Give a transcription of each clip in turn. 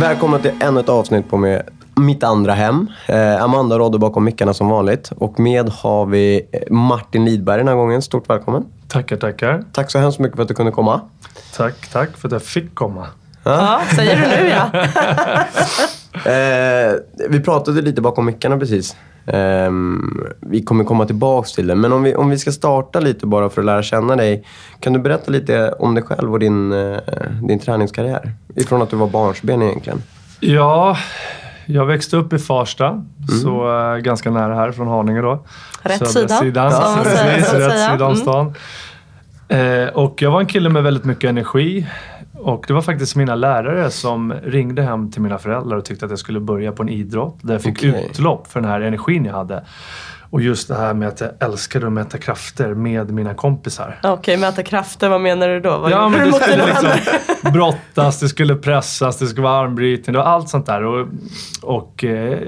Välkomna till ännu ett avsnitt på med mitt andra hem. Eh, Amanda rådde bakom mickarna som vanligt. Och med har vi eh, Martin Lidberg den här gången. Stort välkommen. Tackar, tackar. Tack så hemskt mycket för att du kunde komma. Tack, tack för att jag fick komma. Ja, säger du nu ja. Eh, vi pratade lite bakom mickarna precis. Eh, vi kommer komma tillbaks till det. Men om vi, om vi ska starta lite bara för att lära känna dig. Kan du berätta lite om dig själv och din, eh, din träningskarriär? Ifrån att du var barnsben egentligen. Ja, jag växte upp i Farsta, så eh, ganska nära här från Haninge då. Rätt Södra sida, sidan. säger, Precis, rätt sida om Mm. stan. Eh, och jag var en kille med väldigt mycket energi. Och det var faktiskt mina lärare som ringde hem till mina föräldrar och tyckte att jag skulle börja på en idrott där jag fick Okej. utlopp för den här energin jag hade. Och just det här med att jag älskade att mäta krafter med mina kompisar. Okej, mäta krafter, vad menar du då? Vad Ja, men du det skulle liksom brottas, det skulle pressas, det skulle vara armbrytning, var allt sånt där. Och, och eh,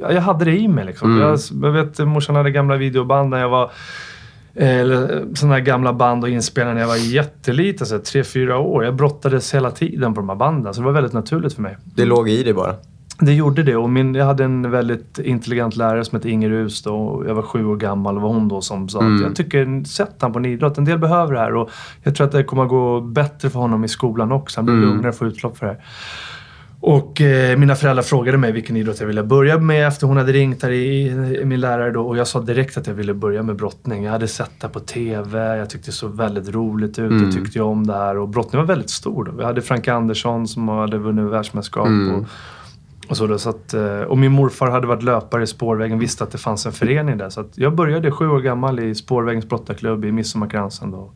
jag hade det i mig liksom. Jag, jag vet, morsan hade gamla videoband när jag var eller sådana här gamla band och inspelningar när jag var jätteliten, så tre, fyra år. Jag brottades hela tiden på de här banden, så det var väldigt naturligt för mig. Det låg i dig bara. Det gjorde det och min, jag hade en väldigt intelligent lärare som hette Inger Rus då. och Jag var sju år gammal och var hon då som sa att jag tycker, sätt han på en idrott. En del behöver det här och jag tror att det kommer att gå bättre för honom i skolan också. Han blir lugnare och får utlopp för det här. Och eh, mina föräldrar frågade mig vilken idrott jag ville börja med efter hon hade ringt här i, i min lärare då. Och jag sa direkt att jag ville börja med brottning. Jag hade sett det på TV. Jag tyckte det såg väldigt roligt ut. Jag tyckte om det här. Och brottning var väldigt stor då. Vi hade Frank Andersson som hade vunnit världsmästerskap. Och, och, så då, så att, eh, och min morfar hade varit löpare i Spårvägen, visste att det fanns en förening där. Så jag började sju år gammal i Spårvägens brottarklubb i Midsommarkransen då.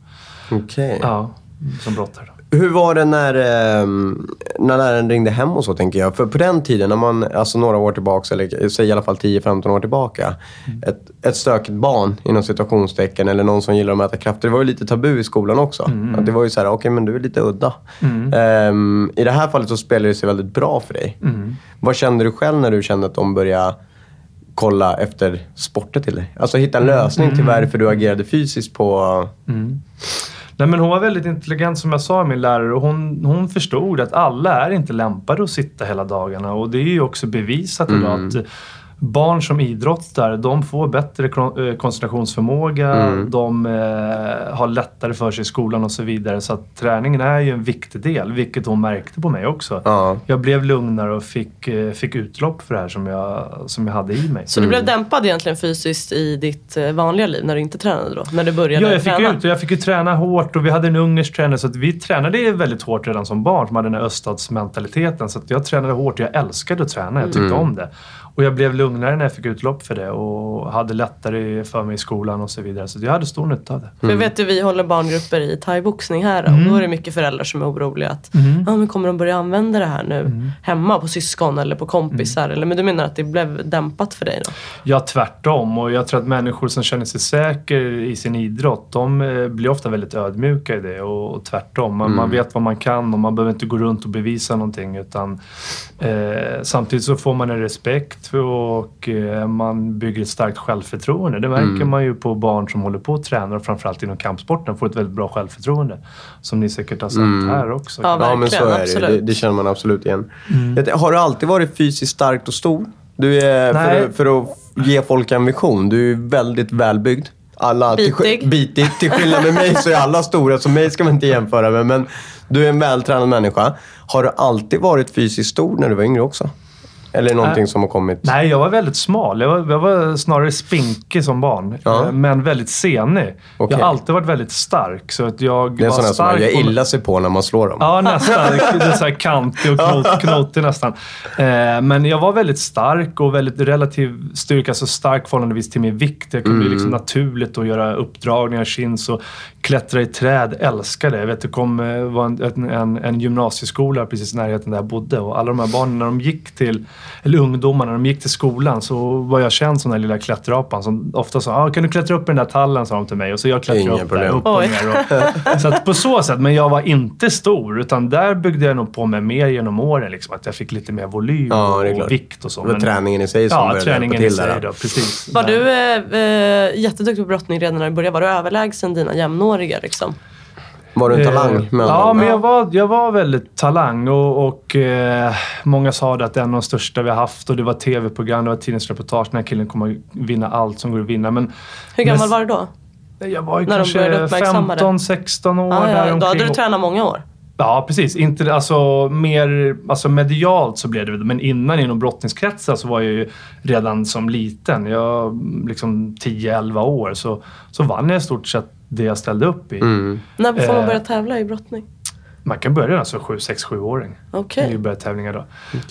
Okej. Ja, som brottare. Hur var det när, eh, när läraren ringde hem och så tänker jag? För på den tiden, när man, alltså några år tillbaka, eller säg i alla fall 10-15 år tillbaka. Ett, ett stökigt barn inom situationstecken eller någon som gillar att mäta krafter. Det var ju lite tabu i skolan också. Att det var ju så här, okej men du är lite udda. Ehm, I det här fallet så spelar det sig väldigt bra för dig. Vad kände du själv när du kände att de började kolla efter sporter till dig? Alltså hitta en lösning till varför du agerade fysiskt på... Nej, men hon var väldigt intelligent som jag sa, min lärare. Och hon, hon förstod att alla är inte lämpade att sitta hela dagarna. Och det är ju också bevisat idag att barn som idrottar, de får bättre eh, koncentrationsförmåga. De eh, har lättare för sig i skolan och så vidare. Så att träningen är ju en viktig del, vilket hon märkte på mig också. Ja. Jag blev lugnare och fick, eh, fick utlopp för det här som jag, som jag hade i mig. Så du blev dämpad egentligen fysiskt i ditt vanliga liv när du inte tränade då? När du började Ja, jag fick, träna? ut, och jag fick ju träna hårt och vi hade en ungersk tränare så att vi tränade väldigt hårt redan som barn som hade den här öststatsmentaliteten. Så att jag tränade hårt och jag älskade att träna. Jag tyckte om det. Och jag blev lugnare när jag fick utlopp för det och hade lättare för mig i skolan och så vidare. Så jag hade stor nytta av det. För jag vet ju, vi håller barngrupper i thaiboxning här Mm. och då är det mycket föräldrar som är oroliga att ja, men kommer de börja använda det här nu Mm. hemma på syskon eller på kompisar? Eller, men du menar att det blev dämpat för dig då? Ja, tvärtom. Och jag tror att människor som känner sig säker i sin idrott, de eh, blir ofta väldigt ödmjuka i det. Och, och tvärtom. Man, man vet vad man kan och man behöver inte gå runt och bevisa någonting. Utan, eh, samtidigt så får man en respekt vikt och eh, man bygger ett starkt självförtroende. Det märker Mm. man ju på barn som håller på och tränar och framförallt inom kampsporten får ett väldigt bra självförtroende. Som ni säkert har sett Mm. här också. Ja, Ja, men så är det, det. Det känner man absolut igen. Jag- Har du alltid varit fysiskt starkt och stor? Du är, för, för att ge folk en vision, du är väldigt välbyggd. Alla, till, Bitig. bitig. Till skillnad med mig så är alla stora, så mig ska man inte jämföra med. Men du är en vältränad människa. Har du alltid varit fysiskt stor när du var yngre också? Eller någonting Nej. som har kommit? Nej, jag var väldigt smal. Jag var, jag var snarare spinkig som barn. Ja. eh, Men väldigt senig. Okej. Jag har alltid varit väldigt stark. Så att jag Det är var sådana som man gör illa sig på när man slår dem. Ja, nästan. Det är så här kantig och knot, knotig nästan. Eh, men jag var väldigt stark och väldigt relativ styrka. Så stark förhållandevis till min vikt. Det kunde bli liksom naturligt att göra uppdragningar, chins och klättra i träd. Älskade det. Jag vet, det kom, eh, var en, en, en, en gymnasieskola precis i närheten där jag bodde. Och alla de här barnen, när de gick till, eller ungdomarna, när de gick till skolan så var jag känd som den här lilla klättrapan som ofta sa ah, “Kan du klättra upp i den där tallen?” sa de till mig. Och så jag klättrade Inga upp där, problem. upp och ner. Och, så att på så sätt, men jag var inte stor. Utan där byggde jag nog på mig mer genom åren. Liksom, att jag fick lite mer volym Ja, och klart. vikt och så. Det var träningen i sig som Ja, började träningen hjälpa i till sig där. då. Precis. Var Där. du eh, eh, jätteduktig på brottning redan när du började? Var du överlägsen dina jämnåriga liksom? Var du en talang? Eh, med andra Ja, men jag var, jag var väldigt talang och, och eh, många sa det att det är en av de största vi har haft och det var tv-program, det var tidningsreportage. Den här killen kommer att vinna allt som går att vinna. Men Hur gammal Men- var du då? jag var ju När de började kanske uppmärksamma det? 15, 16 år Ah, ja, då hade du tränat många år. Ja, precis. Inte, alltså, mer alltså, medialt så blev det. Men innan inom brottningskretsar så var jag ju redan som liten, jag liksom 10-11 år, så, så vann jag i stort sett det jag ställde upp i. Mm. När får man Eh. börja tävla i brottning? Man kan börja redan som 6-7-åring. Okej. Okay. börja tävlingar då.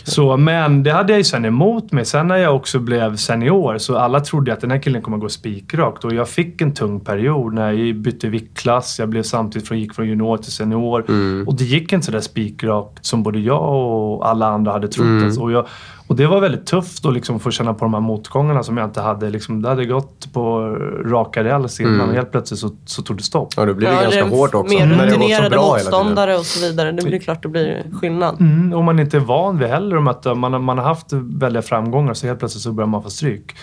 Så, men det hade jag ju sen emot mig. Sen när jag också blev senior så alla trodde att den här killen kommer gå spikrakt. Och jag fick en tung period när jag bytte viktklass. Jag blev samtidigt från, gick från junior till senior. Och det gick inte sådär spikrakt som både jag och alla andra hade trott. Alltså, Och, jag, och det var väldigt tufft att liksom få känna på de här motgångarna som jag inte hade. Liksom, det hade gått på raka räls innan och helt plötsligt så, så tog det stopp. Ja, då blir det Ja, ganska är hårt också. Mer det rutinerade motståndare och så vidare. Det blir klart det blir skillnad. Mm, och man inte är van vid heller att man, har- man har haft väldiga framgångar så helt plötsligt så börjar man få stryk.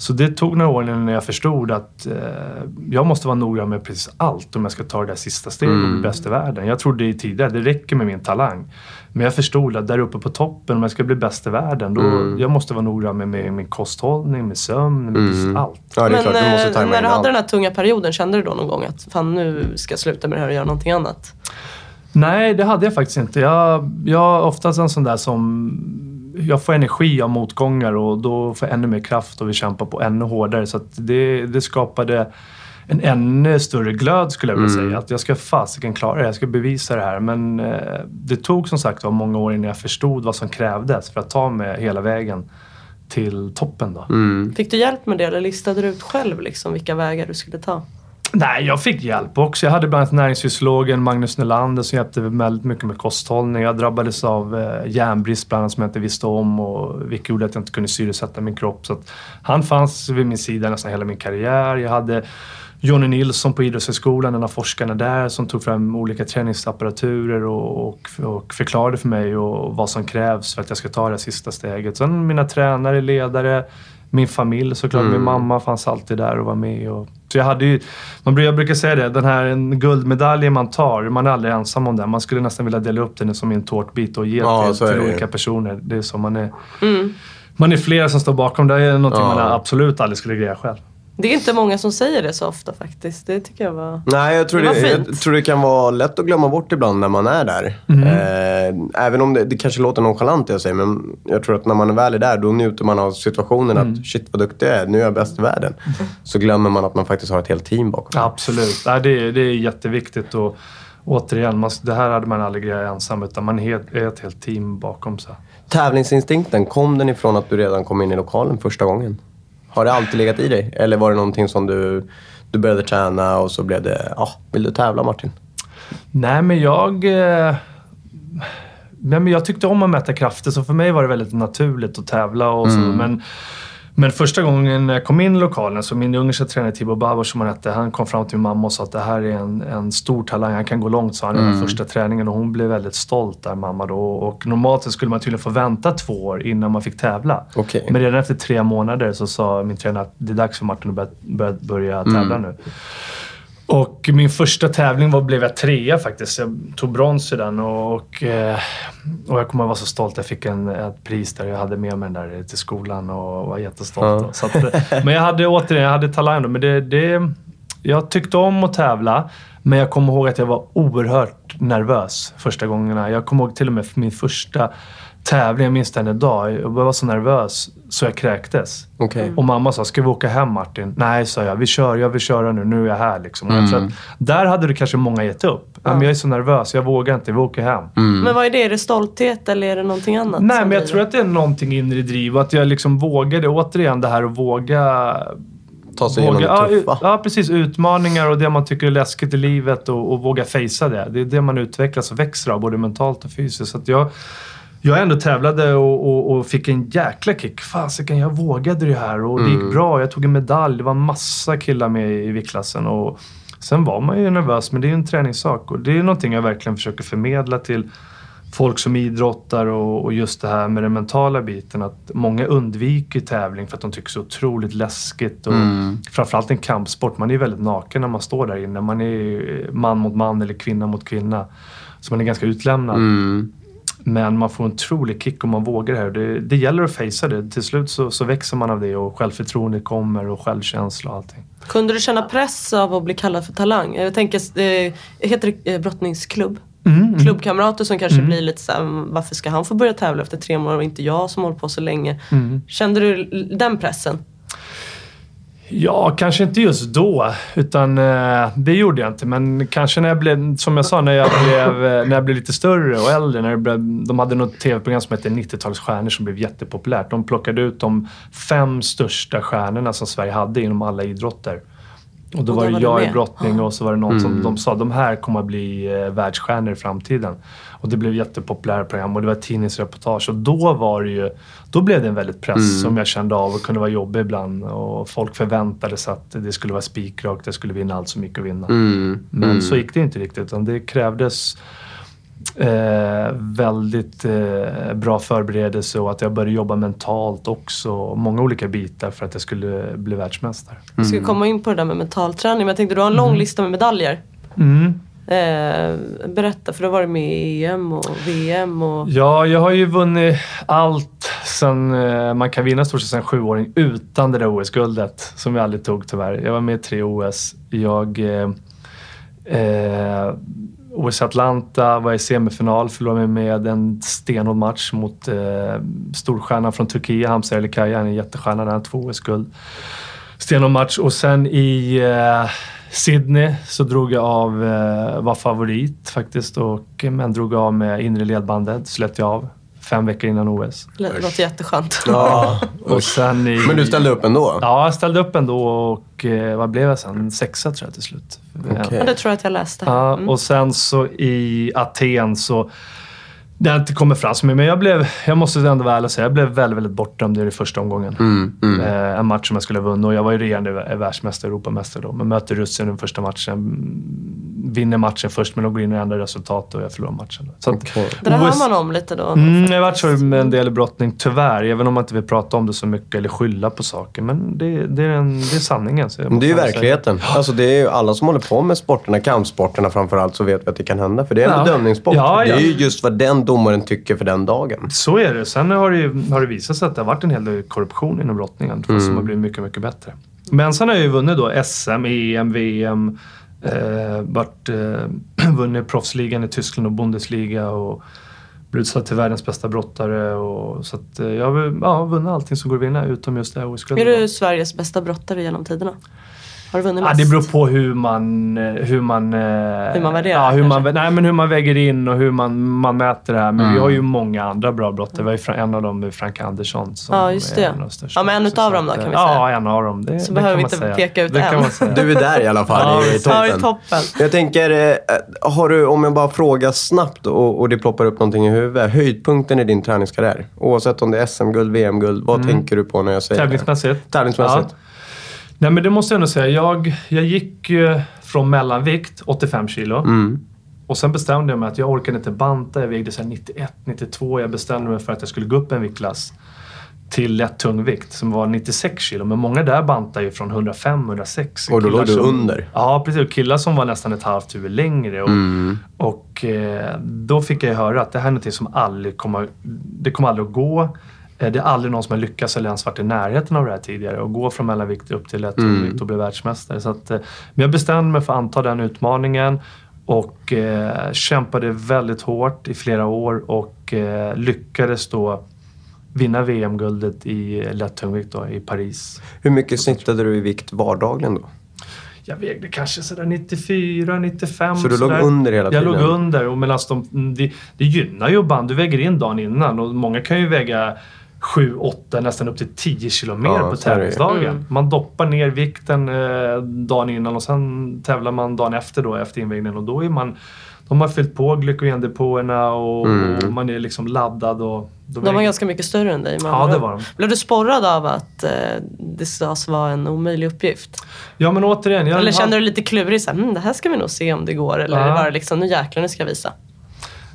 Så det tog några år innan jag förstod att eh, jag måste vara noggrann med precis allt om jag ska ta det där sista steget och bli bäst i världen. Jag trodde ju tidigare det räcker med min talang. Men jag förstod att där uppe på toppen, om jag ska bli bäst i världen, då jag måste vara noggrann med, med min kosthållning, med sömn, med precis allt. Ja, det är Men klart. Du måste eh, tajma när du hade allt. den här tunga perioden, kände du då någon gång att fan nu ska jag sluta med det här och göra någonting annat? Nej, det hade jag faktiskt inte. Jag, jag är oftast en sån där som... Jag får energi av motgångar och då får jag ännu mer kraft och vill kämpa på ännu hårdare. Så att det, det skapade en ännu större glöd skulle jag vilja säga. Att jag ska fasiken klara det, jag ska bevisa det här. Men eh, det tog som sagt var många år innan jag förstod vad som krävdes för att ta mig hela vägen till toppen. Då. Fick du hjälp med det eller listade du ut själv liksom vilka vägar du skulle ta? Nej, jag fick hjälp också. Jag hade bland annat näringsfysiologen Magnus Nylander som hjälpte mig väldigt mycket med kosthållning. Jag drabbades av eh, järnbrist bland annat som jag inte visste om och vilket gjorde att jag inte kunde syresätta min kropp. Så att han fanns vid min sida nästan hela min karriär. Jag hade Jonny Nilsson på Idrottshögskolan, en av forskarna där, som tog fram olika träningsapparaturer och, och, och förklarade för mig och vad som krävs för att jag ska ta det här sista steget. Sen mina tränare, ledare, min familj såklart. Min mamma fanns alltid där och var med. Och, så jag hade ju, man, brukar- jag brukar säga det, den här en guldmedaljen man tar, man är aldrig ensam om den. Man skulle nästan vilja dela upp den som en tårtbit och ge Ja, till, till olika personer. Det är så man är. Man är flera som står bakom. Det är någonting Ja. man absolut aldrig skulle greja själv. Det är inte många som säger det så ofta faktiskt. Det tycker jag var... Nej, jag tror Det det, jag tror det kan vara lätt att glömma bort ibland när man är där. Eh, även om det, det kanske låter nonchalant det jag säger, men jag tror att när man väl är där, då njuter man av situationen att shit vad duktig jag är, nu är jag bäst i världen. Så glömmer man att man faktiskt har ett helt team bakom sig. Absolut. Nej, det, är, det är jätteviktigt. Och, återigen, man, det här hade man aldrig grejat ensam utan man är ett helt team bakom sig. Tävlingsinstinkten, kom den ifrån att du redan kom in i lokalen första gången? Har det alltid legat i dig? Eller var det någonting som du, du började träna och så blev det, ja, vill du tävla Martin? Nej, men jag... Eh, nej, men jag tyckte om att mäta krafter, så för mig var det väldigt naturligt att tävla och så. Men, Men första gången när jag kom in i lokalen så min ungerska tränare Tibor Babor som han hette, han kom fram till min mamma och sa att det här är en, en stor talang, han kan gå långt sa han i den första träningen och hon blev väldigt stolt där mamma då. Och normalt så skulle man tydligen få vänta två år innan man fick tävla. Okej. Men redan efter tre månader så sa min tränare att det är dags för Martin att börja, börja, börja tävla nu. Och min första tävling var, blev jag trea faktiskt. Jag tog brons i den och, och, eh, och jag kommer att vara så stolt. Jag fick en, ett pris där jag hade med mig den där till skolan och var jättestolt. Ja. Så att, eh, men jag hade återigen, jag hade talang då. Men det, det, jag tyckte om att tävla. Men jag kommer ihåg att jag var oerhört nervös första gångerna. Jag kommer ihåg till och med min första tävling, jag minns den idag. Jag var så nervös så jag kräktes. Okej. Och mamma sa, ska vi åka hem Martin? Nej, sa jag. Vi kör, jag vill köra nu. Nu är jag här liksom. Och Jag att där hade det kanske många gett upp. Ja. Men jag är så nervös, jag vågar inte. Vi åker hem. Men vad är det? Är det stolthet eller är det någonting annat? Nej, men jag tror att det är någonting inre driv. Att jag liksom vågade, återigen det här att våga... Ta sig igenom våga det ja, tuffa. ut- ja, precis. Utmaningar och det man tycker är läskigt i livet och, och våga fejsa det. Det är det man utvecklas och växer av, både mentalt och fysiskt. Så att jag, jag ändå tävlade och, och, och fick en jäkla kick. Fasiken, jag vågade det här och det Mm. gick bra. Jag tog en medalj. Det var massa killar med i viktklassen. Och sen var man ju nervös, men det är ju en träningssak. Och det är någonting jag verkligen försöker förmedla till folk som idrottar och, och just det här med den mentala biten. Att många undviker tävling för att de tycker det är så otroligt läskigt. Och Framförallt en kampsport. Man är väldigt naken när man står där inne. Man är man mot man eller kvinna mot kvinna. Så man är ganska utlämnad. Mm. Men man får en otrolig kick om man vågar det här. Det, det gäller att fejsa det. Till slut så, så växer man av det och självförtroendet kommer och självkänsla och allting. Kunde du känna press av att bli kallad för talang? Jag tänker, eh, heter det eh, brottningsklubb? Mm, Klubbkamrater som kanske blir lite såhär, varför ska han få börja tävla efter tre månader och inte jag som hållit på så länge? Mm. Kände du den pressen? Ja, kanske inte just då. Utan eh, det gjorde jag inte. Men kanske när jag blev, som jag sa, när jag blev, eh, när jag blev lite större och äldre. När det blev, de hade något tv-program som hette 90-talsstjärnor som blev jättepopulärt. De plockade ut de fem största stjärnorna som Sverige hade inom alla idrotter. Och då Och var det var du jag i brottning och så var det någon som de sa de här kommer att bli eh, världsstjärnor i framtiden. Och det blev jättepopulära program och det var tidningsreportage. Och då var det ju, då blev det en väldigt press som jag kände av och kunde vara jobbig ibland. Och folk förväntade sig att det skulle vara spikrakt, jag skulle vinna allt så mycket att vinna. Mm. Men så gick det inte riktigt. Utan det krävdes eh, väldigt eh, bra förberedelse och att jag började jobba mentalt också. Många olika bitar för att jag skulle bli världsmästare. Vi ska komma in på det där med mentalträning. Men jag tänkte, du har en lång lista med medaljer. Mm. Eh, berätta, för du har varit med i EM och VM och... Ja, jag har ju vunnit allt sen eh, man kan vinna stort sett sen sjuåring utan det där OS-guldet som jag aldrig tog tyvärr. Jag var med i tre OS. Jag... Eh, eh, OS Atlanta var i semifinal, förlorade mig med en stenhård match mot eh, storstjärnan från Turkiet, Hamza Han är en jättestjärna. Han har två OS-guld. Stenhård match och sen i eh, Sydney så drog jag av, eh, var favorit faktiskt, och, men drog av med inre ledbandet, slet jag av. Fem veckor innan OS. Det låter jätteskönt. Ja. Och sen i, Men du ställde upp ändå? Ja, jag ställde upp ändå och eh, vad blev jag sen? Sexa tror jag till slut. Okej. Ja, det tror jag att jag läste. Ja, Mm. och sen så i Aten så... Det har inte kommit fram så mycket, men jag blev, jag måste ändå vara ärlig och säga, jag blev väldigt, väldigt bortdömd i den första omgången. Mm, mm. Eh, en match som jag skulle ha vunnit och jag var ju regerande vä- världsmästare, Europamästare då. Men möter Ryssland i den första matchen. Vinner matchen först, men de går in och ändrar resultat och jag förlorar matchen. Så att. Det där OS hör man om lite då. Mm, jag har varit så med en del brottning, tyvärr. Även om man inte vill prata om det så mycket eller skylla på saker. Men det, det, är, en, det är sanningen. Det är ju måste säga. verkligheten. Alltså det är ju alla som håller på med sporterna, kampsporterna framförallt, så vet vi att det kan hända. För det är en Ja. bedömningssport. Ja, ja. Det är ju just vad den domaren tycker för den dagen. Så är det. Sen har det, ju, har det visat sig att det har varit en hel del korruption inom brottningen Mm. som har blivit mycket, mycket bättre. Men sen har jag ju vunnit då SM, EM, VM. Eh, varit, eh, vunnit proffsligan i Tyskland och Bundesliga och blivit utsedd till världens bästa brottare. Och, så att, eh, jag har ja, vunnit allting som går att vinna utom just det här Är OS-guldet. du Sveriges bästa brottare genom tiderna? Har du vunnit Ja, mest? det beror på hur man... eh, Hur man, eh, Hur man värderar, ja, hur man, kanske. nej, men hur man väger in och hur man, man mäter det här. Men Mm. vi har ju många andra bra brottare. Vi har ju en av dem är Frank Andersson som Ja, just det. är en av de största. Ja, men en utav dem då, kan vi Ja, säga. en av dem. Det, Så det behöver vi man inte säga. peka ut det en. man. Du är där i alla fall, Ja, i, visst. Ja, i toppen. toppen. Jag tänker, eh, har du, om jag bara frågar snabbt och, och det ploppar upp någonting i huvudet. Höjdpunkten i din träningskarriär. Oavsett om det är SM-guld, VM-guld. Vad tänker du på när jag säger det? Tävlingsmässigt? Tävlingsmässigt. Ja. Nej, men det måste jag ändå säga. Jag, jag gick ju från mellanvikt, 85 kilo. Mm. Och sen bestämde jag mig att jag orkade inte banta. Jag vägde så här 91, 92. Jag bestämde mig för att jag skulle gå upp en viktklass till lätt tungvikt som var 96 kilo. Men många där bantar ju från 105, 106. Och då låg du som- under? Ja, precis. Och killar som var nästan ett halvt huvud längre. Och, Mm. och eh, då fick jag höra att det här är något som aldrig kommer, det kommer aldrig att gå. Eh, Det är aldrig någon som har lyckats eller ens varit i närheten av det här tidigare. Och gå från mellanvikt upp till lätt Mm. och bli världsmästare. Så att, eh, men jag bestämde mig för att anta den utmaningen. Och eh, kämpade väldigt hårt i flera år och eh, lyckades då vinna VM-guldet i lätt tungvikt då, i Paris. Hur mycket snittade du i vikt vardagligen då? Jag vägde kanske sådär 94, 95. Så du låg sådär. under hela Jag tiden? låg under. Och medan de, det, det gynnar ju band. Du väger in dagen innan och många kan ju väga 7, 8, nästan upp till 10 kilo mer Ja, på tävlingsdagen. Mm. Man doppar ner vikten eh, dagen innan och sen tävlar man dagen efter då, efter invägningen. Och då är man... De har fyllt på glykogendepåerna och, Mm. och man är liksom laddad och... Då De var ganska mycket större än dig Ja, det var de. Blev du sporrad av att eh, det sades vara en omöjlig uppgift? Ja, men återigen. Jag Eller har- kände du lite klurig? Så här, mm, det här ska vi nog se om det går. Eller Ja. var det liksom, nu jäklar, nu ska jag visa.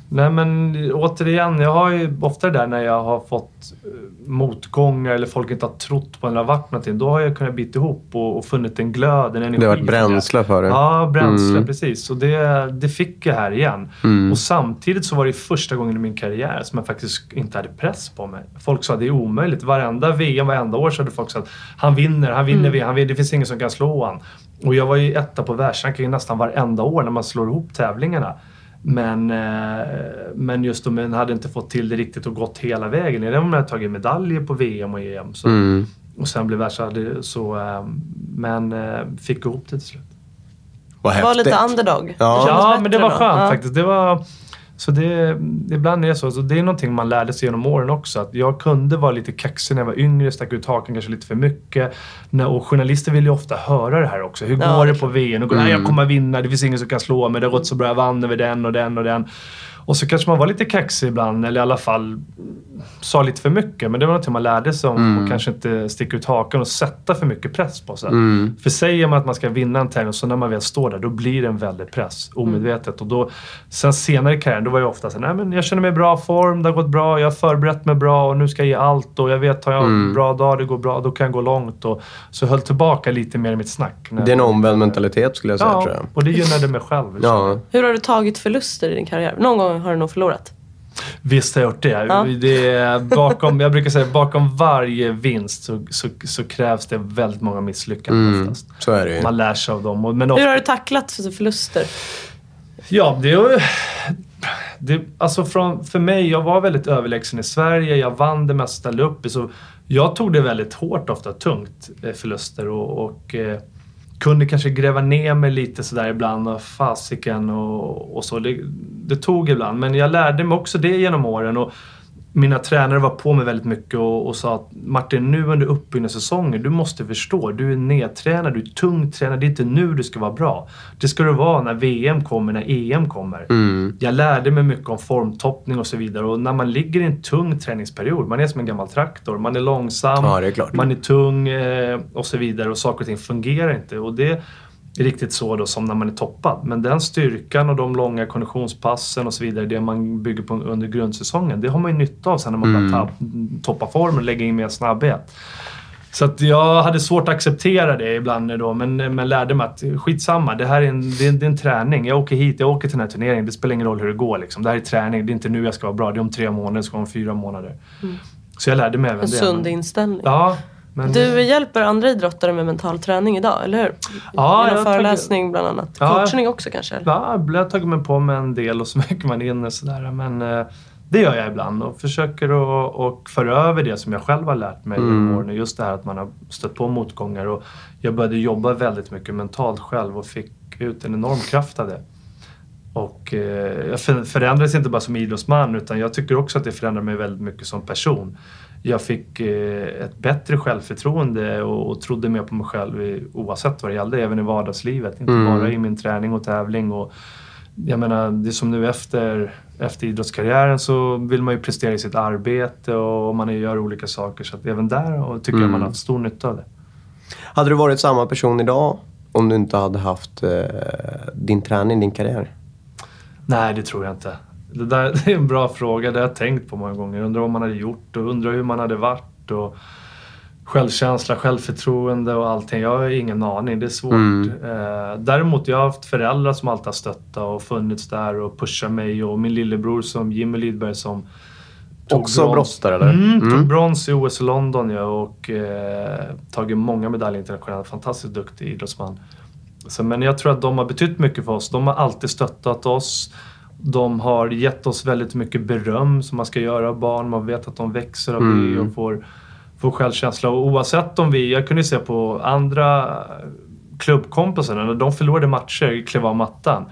Nej men återigen, jag har ju ofta det där när jag har fått eh, motgångar eller folk inte har trott på en eller varit någonting. Då har jag kunnat bita ihop och, och funnit en glöd, en energi. Det har varit för bränsle för det. Ja, bränsle Mm. precis. Och det, det fick jag här igen. Mm. Och samtidigt så var det första gången i min karriär som jag faktiskt inte hade press på mig. Folk sa att det är omöjligt. Varenda VM, varenda år så hade folk sagt han vinner, han vinner VM, han vinner, det finns ingen som kan slå han. Och jag var ju etta på världsrankingen nästan varenda år när man slår ihop tävlingarna. Men, eh, men just då, men hade inte fått till det riktigt och gått hela vägen. Även om jag hade tagit medaljer på VM och EM. Så, Mm. Och sen blev världsrankad så... Eh, men eh, fick ihop det till slut. Vad Det var häftigt. lite underdog. Ja. Ja, men det var då. skönt Ja. faktiskt. Det var, så det, ibland är det så. så. Det är någonting man lärde sig genom åren också. Att jag kunde vara lite kaxig när jag var yngre, stack ut hakan kanske lite för mycket. När, och journalister vill ju ofta höra det här också. Hur Ja, går det det på VM? Och, Nej, jag kommer vinna, det finns ingen som kan slå mig, det har gått så bra, jag vann över den och den och den. Och så kanske man var lite kaxig ibland, eller i alla fall sa lite för mycket. Men det var någonting man lärde sig om. Och kanske inte sticka ut hakan och sätta för mycket press på sig. Mm. För säger man att man ska vinna en tävling, så när man väl står där, då blir det en väldig press. Omedvetet. Och då, sen senare i karriären, då var jag ofta så här, nej men jag känner mig i bra form, det har gått bra, jag har förberett mig bra och nu ska jag ge allt. Och jag vet, har jag en bra dag, det går bra, då kan jag gå långt. Och, så jag höll tillbaka lite mer i mitt snack. när- Det är en omvänd mentalitet skulle jag säga tror Ja, jag. och det gynnade mig själv. Ja. Hur har du tagit förluster i din karriär? Någon gång har du nog förlorat. Visst har jag gjort det. Ja. det är bakom, jag brukar säga bakom varje vinst så, så, så krävs det väldigt många misslyckanden Mm. oftast. Så är det. Man lär sig av dem. Men Hur ofta, har du tacklat för förluster? Ja, det är det, alltså från, för mig, jag var väldigt överlägsen i Sverige. Jag vann det mesta, ställde upp i. Så jag tog det väldigt hårt, ofta tungt, eh, förluster. Och, och eh, kunde kanske gräva ner mig lite sådär ibland. Och fasiken och, och så. Det, det tog ibland. Men jag lärde mig också det genom åren. Och mina tränare var på mig väldigt mycket och, och sa att Martin, nu under uppbyggnadssäsongen, du måste förstå. Du är nedtränad, du är tungtränad. Det är inte nu du ska vara bra. Det ska du vara när VM kommer, när EM kommer. Mm. Jag lärde mig mycket om formtoppning och så vidare. Och när man ligger i en tung träningsperiod, man är som en gammal traktor. Man är långsam, Ja, är man är tung eh, och så vidare. Och saker och ting fungerar inte. Och det riktigt så då som när man är toppad. Men den styrkan och de långa konditionspassen och så vidare, det man bygger på under grundsäsongen, det har man ju nytta av sen när man Mm. börjar ta- toppa formen och lägga in mer snabbhet. Så att jag hade svårt att acceptera det ibland då, men, men lärde mig att skitsamma, det här är en, det är, det är en träning. Jag åker hit, jag åker till den här turneringen. Det spelar ingen roll hur det går. Liksom. Det här är träning, det är inte nu jag ska vara bra. Det är om tre månader, det ska vara om fyra månader. Så jag lärde mig även En det. sund men- inställning. Ja, men... Du hjälper andra idrottare med mental träning idag, eller hur? Ja, Genom tagit- föreläsning bland annat. Ja. Coachning också kanske? eller? Ja, jag har tagit mig på med en del och så mycket man in och sådär. Men eh, Det gör jag ibland och försöker att och föra över det som jag själv har lärt mig genom åren. Just det här att man har stött på motgångar. Och jag började jobba väldigt mycket mentalt själv och fick ut en enorm kraft av det. Och eh, jag för- förändrades inte bara som idrottsman utan jag tycker också att det förändrade mig väldigt mycket som person. Jag fick eh, ett bättre självförtroende och, och trodde mer på mig själv oavsett vad det gällde, även i vardagslivet. Inte bara i min träning och tävling. Och, jag menar, det är som nu efter, efter idrottskarriären så vill man ju prestera i sitt arbete och man gör olika saker. Så även där och tycker jag man har haft stor nytta av det. Hade du varit samma person idag om du inte hade haft eh, din träning, din karriär? Nej, det tror jag inte. Det, där, det är en bra fråga. Det har jag tänkt på många gånger. Undrar vad man hade gjort och undrar hur man hade varit. Och självkänsla, självförtroende och allting. Jag har ingen aning. Det är svårt. Eh, däremot jag har haft föräldrar som alltid har stöttat och funnits där och pushat mig. Och min lillebror som Jimmy Lidberg som tog Också brons. brottare eller? Mm, tog brons i OS i London ja, och eh, tagit många medaljer internationellt. Fantastiskt duktig idrottsman. Så, men jag tror att de har betytt mycket för oss. De har alltid stöttat oss. De har gett oss väldigt mycket beröm som man ska göra av barn. Man vet att de växer av det och får, får självkänsla. Och oavsett om vi... Jag kunde se på andra klubbkompisar när de förlorade matcher, klev av mattan.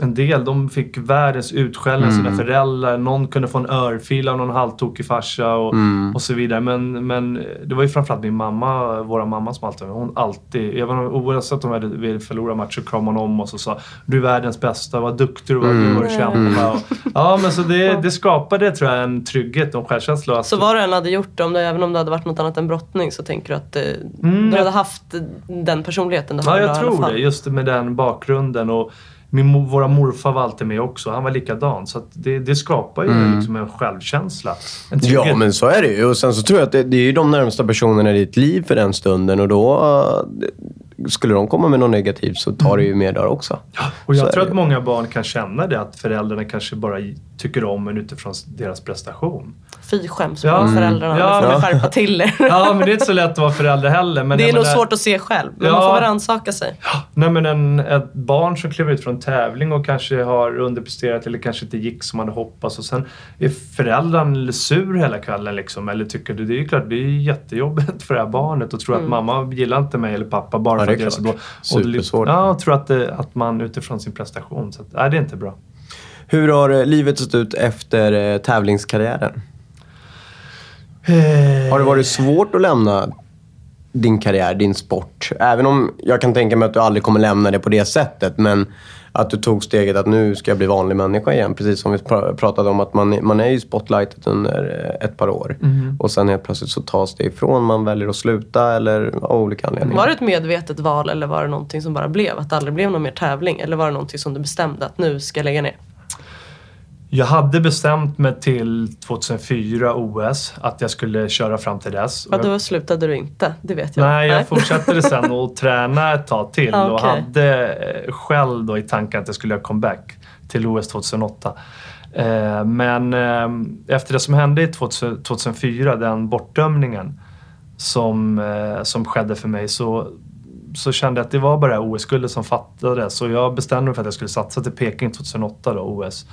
En del de fick världens utskällning av sina föräldrar. Någon kunde få en örfil av någon halvtokig farsa och, och så vidare. Men, men det var ju framförallt min mamma, våra mamma som alltid, hon alltid, även oavsett om vi hade vi förlorat matcher, kramade hon om oss och sa Du är världens bästa, vad duktig du var, du var kämpa. Och, ja men så det, det skapade tror jag en trygghet och en självkänsla. Att, Så vad du än hade gjort, om det, även om det hade varit något annat än brottning, så tänker du att eh, Mm, du hade haft den personligheten? Det Ja, jag tror det. Just med den bakgrunden. Och min, våra morfar var alltid med också. Han var likadan. Så det, det skapar ju liksom en självkänsla. En. Ja, men så är det ju. Och sen så tror jag att det, det är ju de närmsta personerna i ditt liv för den stunden och då... eh, skulle de komma med något negativt så tar det ju med där också. Och Så jag är tror det att många barn kan känna det, att föräldrarna kanske bara tycker om en utifrån deras prestation. Fy skäms Ja. på Mm. föräldrarna. Ja. Nu får ni skärpa till er. Ja, men det är inte så lätt att vara förälder heller. Men det är nog svårt att se själv, men Ja. man får rannsaka sig. Nej men en, ett barn som kliver ut från tävling och kanske har underpresterat eller kanske inte gick som man hade hoppats och sen är föräldern sur hela kvällen liksom. Eller tycker du, det är ju klart, det är jättejobbigt för det här barnet och tror att mamma gillar inte mig eller pappa bara Ja, för att jag är så bra. Supersvårt. Ja, och tror att, det, att man utifrån sin prestation. Så att, nej, det är inte bra. Hur har eh, livet sett ut efter eh, tävlingskarriären? Har det varit svårt att lämna din karriär, din sport? Även om jag kan tänka mig att du aldrig kommer lämna det på det sättet. Men att du tog steget att nu ska jag bli vanlig människa igen. Precis som vi pra- pratade om att man, man är i spotlightet under eh, ett par år. Och sen helt plötsligt så tas det ifrån. Man väljer att sluta eller av olika anledningar. Var det ett medvetet val eller var det någonting som bara blev? Att det aldrig blev någon mer tävling? Eller var det någonting som du bestämde att nu ska jag lägga ner? Jag hade bestämt mig till 2004 OS att jag skulle köra fram till dess. Ja, då slutade du inte. Det vet jag. Nej, jag fortsatte sen att träna ett tag till Ja, och okej. hade eh, själv då i tanken att jag skulle göra comeback till OS 2008. Eh, Men eh, efter det som hände i 2000 2004, den bortdömningen som, som skedde för mig så, så kände jag att det var bara OS-guldet som fattades. Så jag bestämde mig för att jag skulle satsa till Peking 2008 då, OS.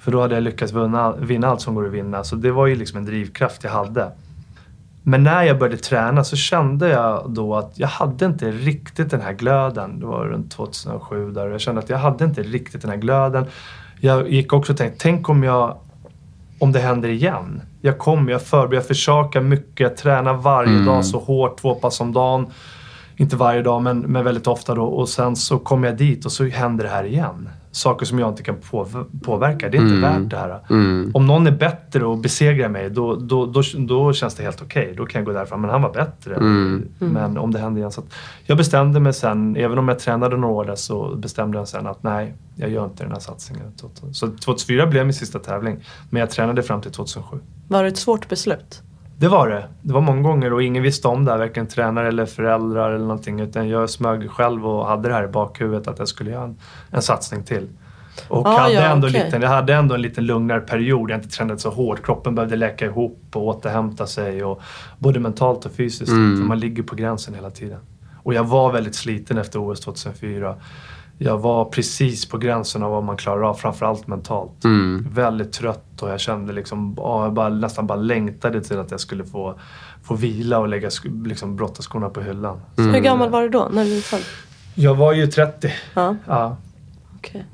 För då hade jag lyckats vinna, vinna allt som går att vinna. Så det var ju liksom en drivkraft jag hade. Men när jag började träna så kände jag då att jag hade inte riktigt den här glöden. Det var runt 2007 där och jag kände att jag hade inte riktigt den här glöden. Jag gick också och tänkte, tänk om jag om det händer igen. Jag kommer, jag förbereder, jag försakar mycket, jag tränar varje dag så hårt, två pass om dagen. Inte varje dag, men, men väldigt ofta då. Och sen så kommer jag dit och så händer det här igen. Saker som jag inte kan på, påverka. Det är inte värt det här. Om någon är bättre och besegrar mig, då, då, då, då känns det helt okej. Då kan jag gå därifrån. Men han var bättre. Men om det händer igen. Så att jag bestämde mig sen, även om jag tränade några år där, så bestämde jag sen att nej, jag gör inte den här satsningen. Så 2004 blev min sista tävling. Men jag tränade fram till 2007. Var det ett svårt beslut? Det var det. Det var många gånger och ingen visste om det här, varken tränare eller föräldrar eller någonting. Utan jag smög själv och hade det här i bakhuvudet att jag skulle göra en, en satsning till. Och Ah, hade ja, ändå okej. liten, jag hade ändå en lite lugnare period. Jag inte tränade så hårt. Kroppen behövde läka ihop och återhämta sig. Och, både mentalt och fysiskt. För man ligger på gränsen hela tiden. Och jag var väldigt sliten efter OS 2004. Jag var precis på gränsen av vad man klarar av, framförallt mentalt. Väldigt trött och jag kände liksom, ja, jag bara, nästan bara längtade till att jag skulle få, få vila och lägga liksom, brottarskorna på hyllan. Så Hur gammal var du då när du föll? Jag var ju 30. Ja, Ja. okej.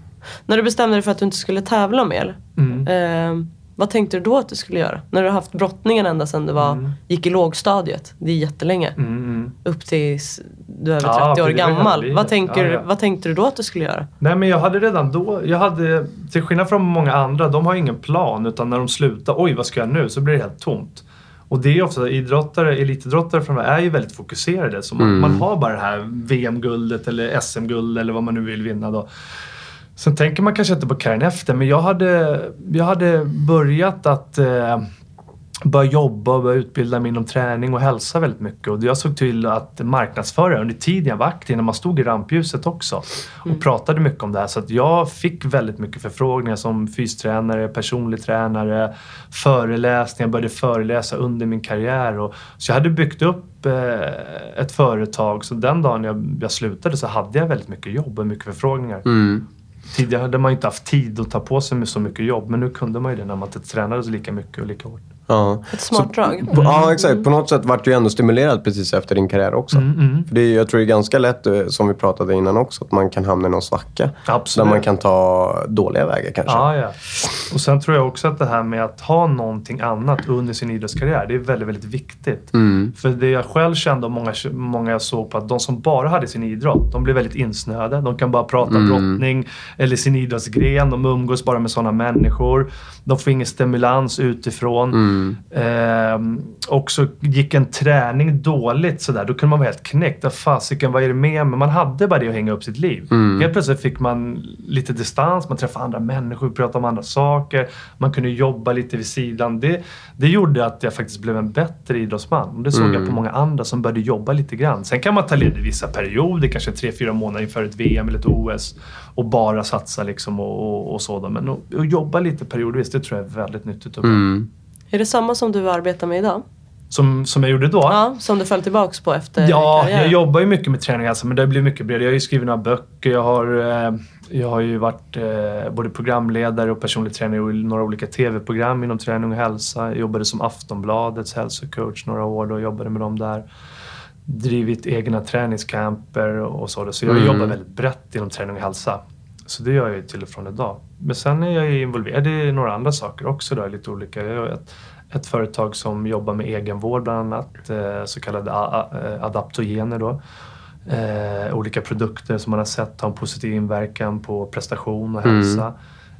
När du bestämde dig för att du inte skulle tävla mer. Mm. Eh, vad tänkte du då att du skulle göra? När du har haft brottningen ända sedan du var, gick i lågstadiet. Det är jättelänge. Mm, mm. Upp tills du är över Ja, 30 år för det är gammal. Vad, tänker, Ja, ja. vad tänkte du då att du skulle göra? Nej men jag hade redan då, jag hade, till skillnad från många andra, de har ingen plan utan när de slutar, oj vad ska jag nu? Så blir det helt tomt. Och det är ofta, idrottare, elitidrottare från är ju väldigt fokuserade. Så man, man har bara det här VM-guldet eller SM-guld eller vad man nu vill vinna då. Sen tänker man kanske inte på karriären efter men jag hade, jag hade börjat att eh, börja jobba och börja utbilda mig inom träning och hälsa väldigt mycket. Och jag såg till att marknadsföra under tiden jag var aktiv, när man stod i rampljuset också. Och pratade mycket om det här. Så att jag fick väldigt mycket förfrågningar som fystränare, personlig tränare, föreläsningar. Jag började föreläsa under min karriär. Och, så jag hade byggt upp eh, ett företag. Så den dagen jag, jag slutade så hade jag väldigt mycket jobb och mycket förfrågningar. Tidigare hade man ju inte haft tid att ta på sig med så mycket jobb. Men nu kunde man ju det när man inte tränade så lika mycket och lika hårt. Ja. Ett smart drag. På, ja, exakt. På något sätt vart du ändå stimulerad precis efter din karriär också. Mm, För det är, jag tror det är ganska lätt, eh, som vi pratade innan också, att man kan hamna i någon svacka. Absolut. Där man kan ta dåliga vägar kanske. Ja, ja. Och sen tror jag också att det här med att ha någonting annat under sin idrottskarriär, det är väldigt, väldigt viktigt. För det jag själv kände och många, många jag såg på att de som bara hade sin idrott, de blev väldigt insnöade. De kan bara prata brottning eller sin idrottsgren. De umgås bara med sådana människor. De får ingen stimulans utifrån. Ehm, och så gick en träning dåligt sådär, då kunde man vara helt knäckt. Ah, Fasiken, vad är det med mig? Man hade bara det att hänga upp sitt liv. Helt plötsligt fick man lite distans, man träffade andra människor, pratade om andra saker. Man kunde jobba lite vid sidan. Det, det gjorde att jag faktiskt blev en bättre idrottsman. Och det såg jag på många andra som började jobba lite grann. Sen kan man ta ledigt vissa perioder, kanske tre, fyra månader inför ett VM eller ett OS och bara satsa liksom och, och, och så. Då. Men att, att jobba lite periodvis, det tror jag är väldigt nyttigt och bra. Är det samma som du arbetar med idag? Som, som jag gjorde då. Ja, som du föll tillbaks på efter Ja, karriären? jag jobbar ju mycket med träning alltså, men det har blivit mycket bredare. Jag har ju skrivit några böcker. Jag har, eh, jag har ju varit eh, både programledare och personlig tränare i några olika TV-program inom träning och hälsa. Jag jobbade som Aftonbladets hälsocoach några år och jobbade med dem där. Drivit egna träningscamper och så. Så jag jobbar väldigt brett inom träning och hälsa. Så det gör jag ju till och från idag. Men sen är jag ju involverad i några andra saker också. Då, lite olika. Ett, ett företag som jobbar med egenvård bland annat. Eh, så kallade eh, adaptogener då. Eh, olika produkter som man har sett har en positiv inverkan på prestation och hälsa.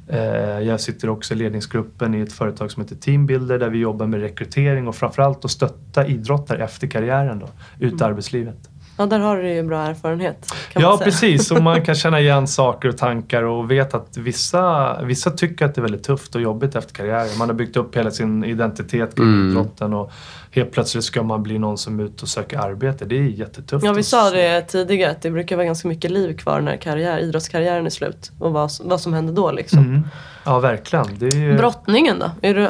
Eh, jag sitter också i ledningsgruppen i ett företag som heter Teambuilder där vi jobbar med rekrytering och framförallt att stötta idrottare efter karriären då, ut i arbetslivet. Ja, där har du ju bra erfarenhet. Kan Ja, man säga. precis. Och man kan känna igen saker och tankar och vet att vissa, vissa tycker att det är väldigt tufft och jobbigt efter karriären. Man har byggt upp hela sin identitet kring idrotten och helt plötsligt ska man bli någon som är ute och söker arbete. Det är jättetufft. Ja, vi sa det tidigare att det brukar vara ganska mycket liv kvar när karriär, idrottskarriären är slut. Och vad, vad som händer då liksom. Mm. Ja, verkligen. Det är ju... Brottningen då? Är du,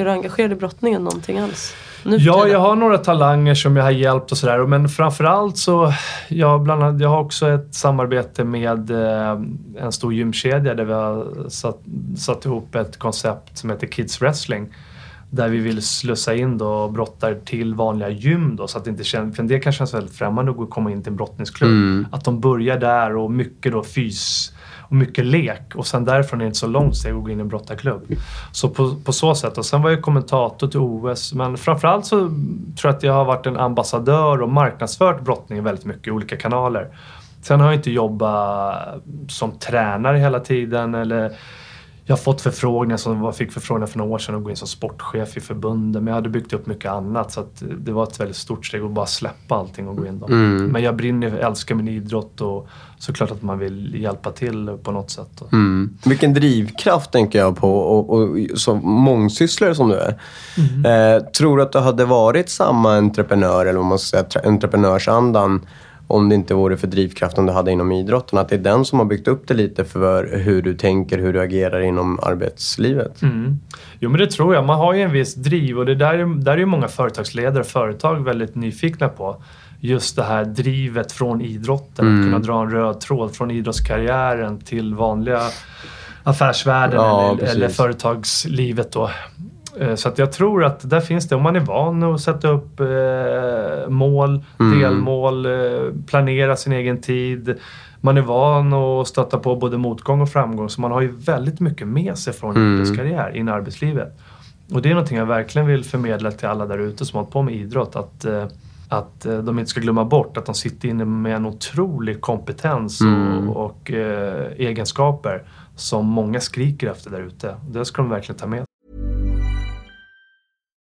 är du engagerad i brottningen någonting alls? Ja, jag har några talanger som jag har hjälpt och sådär. Men framförallt så, jag, bland annat, jag har också ett samarbete med eh, en stor gymkedja där vi har satt, satt ihop ett koncept som heter Kids Wrestling. Där vi vill slussa in då brottare till vanliga gym då, så att det inte känns, för en del kan kännas väldigt främmande att komma in till en brottningsklubb. Att de börjar där och mycket då fys och mycket lek och sen därifrån är det inte så långt steg att gå in i en brottarklubb. Så på, på så sätt. Och sen var jag kommentator till OS men framförallt så tror jag att jag har varit en ambassadör och marknadsfört brottning väldigt mycket i olika kanaler. Sen har jag inte jobbat som tränare hela tiden eller jag har fått förfrågningar, som jag fick förfrågningar för några år sedan att gå in som sportchef i förbundet. Men jag hade byggt upp mycket annat så det var ett väldigt stort steg att bara släppa allting och gå in då. Men jag brinner, älskar min idrott och såklart att man vill hjälpa till på något sätt. Mm. Vilken drivkraft tänker jag på och, och som mångsysslare som du är. Eh, tror du att du hade varit samma entreprenör, eller vad man ska säga, entreprenörsandan om det inte vore för drivkraften du hade inom idrotten? Att det är den som har byggt upp det lite för hur du tänker, hur du agerar inom arbetslivet? Mm. Jo men det tror jag. Man har ju en viss driv och det där, är- där är ju många företagsledare och företag väldigt nyfikna på. just det här drivet från idrotten. Mm. Att kunna dra en röd tråd från idrottskarriären till vanliga affärsvärlden Ja, eller, eller företagslivet då. Eh, Så att jag tror att där finns det, om man är van att sätta upp eh, mål, Mm. delmål, eh, planera sin egen tid. Man är van att stöta på både motgång och framgång så man har ju väldigt mycket med sig från Mm. idrottskarriär in i arbetslivet. Och det är någonting jag verkligen vill förmedla till alla där ute som har hållit på med idrott. Att, eh, att eh, de inte ska glömma bort att de sitter inne med en otrolig kompetens Mm. och, och eh, egenskaper som många skriker efter där ute. Det ska de verkligen ta med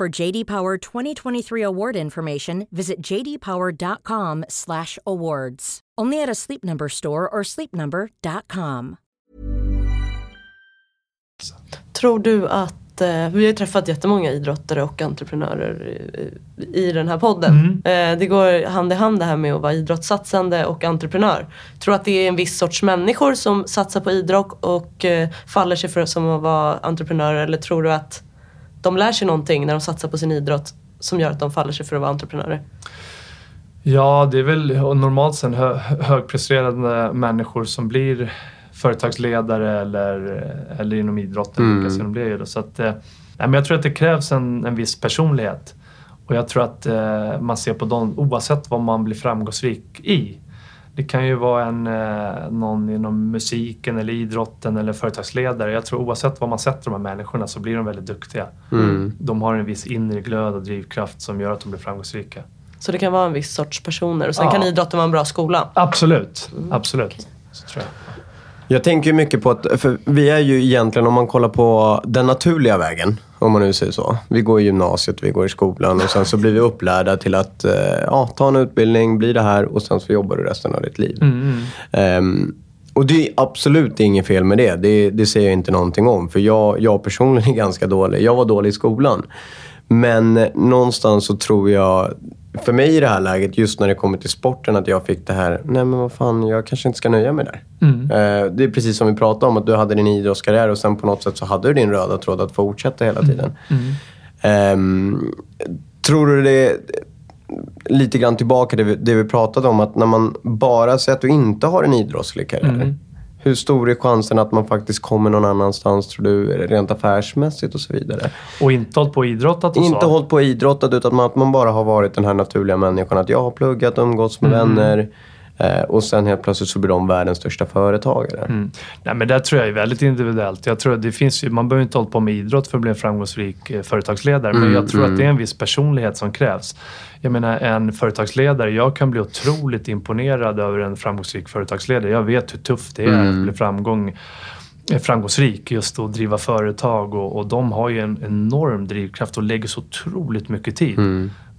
For JD Power 2023 award information, visit jdpower.com/awards. Only at a Sleep Number store or sleepnumber.com. Tror du att, eh, vi har träffat jättemånga idrottare och entreprenörer i, i den här podden. Eh, det går hand i hand det här med att vara idrottssatsande och entreprenör. Tror att det är en viss sorts människor som satsar på idrott och eh, faller sig för som att vara entreprenörer eller tror du att de lär sig någonting när de satsar på sin idrott som gör att de faller sig för att vara entreprenörer? Ja, det är väl normalt sett hö högpresterande människor som blir företagsledare eller, eller inom idrotten. Mm. lyckas de bli ju då. Så att, eh, men jag tror att det krävs en, en viss personlighet. Och jag tror att eh, man ser på dem oavsett vad man blir framgångsrik i. Det kan ju vara en, eh, någon inom musiken eller idrotten eller företagsledare. Jag tror oavsett vad man sätter de här människorna så blir de väldigt duktiga. Mm. De har en viss inre glöd och drivkraft som gör att de blir framgångsrika. Så det kan vara en viss sorts personer och sen Ja. kan idrotten vara en bra skola. Absolut, absolut. Så tror jag. Jag tänker ju mycket på att, för vi är ju egentligen, om man kollar på den naturliga vägen, om man nu säger så. Vi går i gymnasiet, vi går i skolan och sen så blir vi upplärda till att eh, ja, ta en utbildning, bli det här och sen så jobbar du resten av ditt liv. Ehm, och det är absolut inget fel med det. det. Det säger jag inte någonting om. För jag, jag personligen är ganska dålig. Jag var dålig i skolan. Men någonstans så tror jag, för mig i det här läget, just när det kommer till sporten, att jag fick det här, nej men vad fan, jag kanske inte ska nöja mig där. Eh, det är precis som vi pratade om, att du hade din idrottskarriär och sen på något sätt så hade du din röda tråd att fortsätta hela tiden. Ehm, tror du det, lite grann tillbaka det vi, det vi pratade om, att när man bara säger att du inte har en idrottslig karriär. Hur stor är chansen att man faktiskt kommer någon annanstans, tror du, rent affärsmässigt och så vidare? Och inte hållit på och idrottat och Inte så. hållit på och idrottat utan att man bara har varit den här naturliga människan. Att jag har pluggat, umgåtts med vänner eh, och sen helt plötsligt så blir de världens största företagare. Nej, men det tror jag är väldigt individuellt. Jag tror att det finns ju, man behöver inte hålla på med idrott för att bli en framgångsrik eh, företagsledare. Men jag tror att det är en viss personlighet som krävs. Jag menar en företagsledare, jag kan bli otroligt imponerad över en framgångsrik företagsledare. Jag vet hur tufft det är att bli framgång, eh, framgångsrik just att driva företag och, och de har ju en enorm drivkraft och lägger så otroligt mycket tid.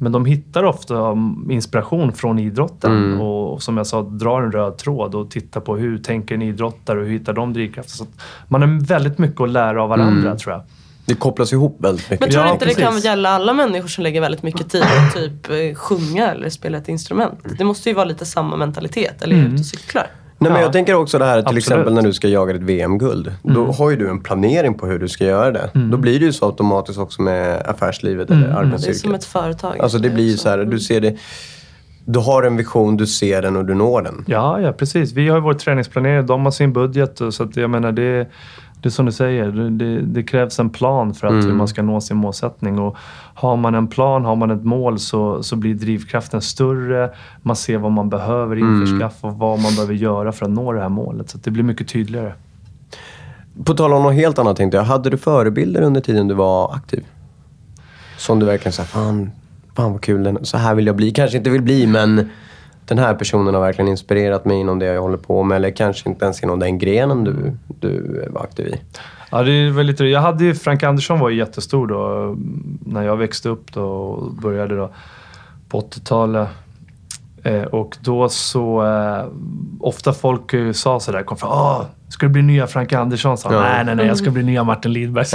Men de hittar ofta inspiration från idrotten och, och som jag sa, drar en röd tråd och tittar på hur tänker en idrottare och hur hittar de drivkrafter. Så att man har väldigt mycket att lära av varandra tror jag. Det kopplas ihop väldigt mycket. Men tror du Ja, inte det kan precis. gälla alla människor som lägger väldigt mycket tid på typ eh, sjunga eller spela ett instrument? Det måste ju vara lite samma mentalitet, eller du ute och cyklar? Nej, men Ja. jag tänker också det här till Absolut. exempel när du ska jaga ett VM-guld. Då har ju du en planering på hur du ska göra det. Då blir det ju så automatiskt också med affärslivet eller Det är arbetsyrket. som ett företag. Alltså det blir ju så här, du ser det. Du har en vision, du ser den och du når den. Ja, ja precis. Vi har ju vår träningsplanering. De har sin budget. Så att jag menar, det, det är som du säger. Det, det, krävs en plan för att hur man ska nå sin målsättning. Och har man en plan, har man ett mål så, så blir drivkraften större. Man ser vad man behöver införskaffa och vad man behöver göra för att nå det här målet. Så det blir mycket tydligare. På tal om något helt annat tänkte jag. Hade du förebilder under tiden du var aktiv? Som du verkligen sa, fan, fan vad kul, så här vill jag bli. Kanske inte vill bli, men den här personen har verkligen inspirerat mig inom det jag håller på med. Eller kanske inte ens inom den grenen du, du var aktiv i. Ja, det är väldigt Jag hade ju, Frank Andersson var ju jättestor då när jag växte upp då och började då på 80-talet. Eh, och då så, eh, ofta folk eh, sa sådär, kom fram, Åh, ska du bli nya Frank Andersson? Sa, Ja. Nej, nej, nej, jag ska bli nya Martin Lidberg.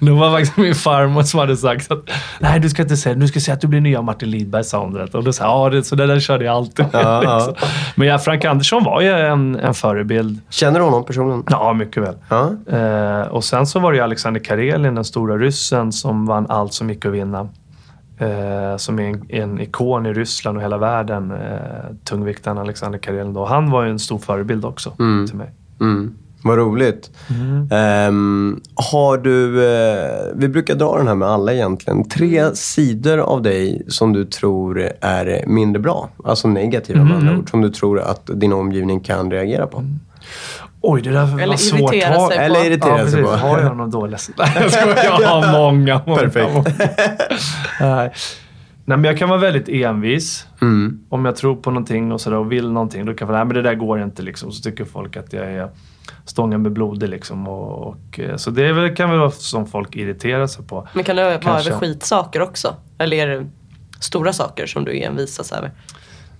det var faktiskt min farmor som hade sagt att, nej du ska inte säga du ska säga att du blir nya Martin Lidberg, sa hon. Och då sa ja, det, så det där körde jag alltid. Ja, ja. Men ja, Frank Andersson var ju en, en förebild. Känner du honom personligen? Ja, mycket väl. Ja. Eh, och sen så var det ju Alexander Karelin, den stora ryssen, som vann allt som gick att vinna. Eh, som är en, en ikon i Ryssland och hela världen. Eh, tungviktaren Alexander Karelin. Han var ju en stor förebild också till mig. Mm. Vad roligt. Ehm, har du, eh, vi brukar dra den här med alla egentligen. Tre sidor av dig som du tror är mindre bra. Alltså negativa med andra ord. Som du tror att din omgivning kan reagera på. Oj, det där var Eller svårt. irritera Har- sig på. Eller irritera ja, sig på. Har jag någon dålig Nej, jag skojar. Jag har många, många. Perfekt. många. Nej. Nej, men jag kan vara väldigt envis. Mm. Om jag tror på någonting och, sådär och vill någonting, då kan jag säga nej men det där går inte. Liksom. Så tycker folk att jag är stången med blodig. Liksom. Och, och, eh, så det väl, kan väl vara som folk irriterar sig på. Men kan det vara Kanske. över skitsaker också? Eller är det stora saker som du envisas över?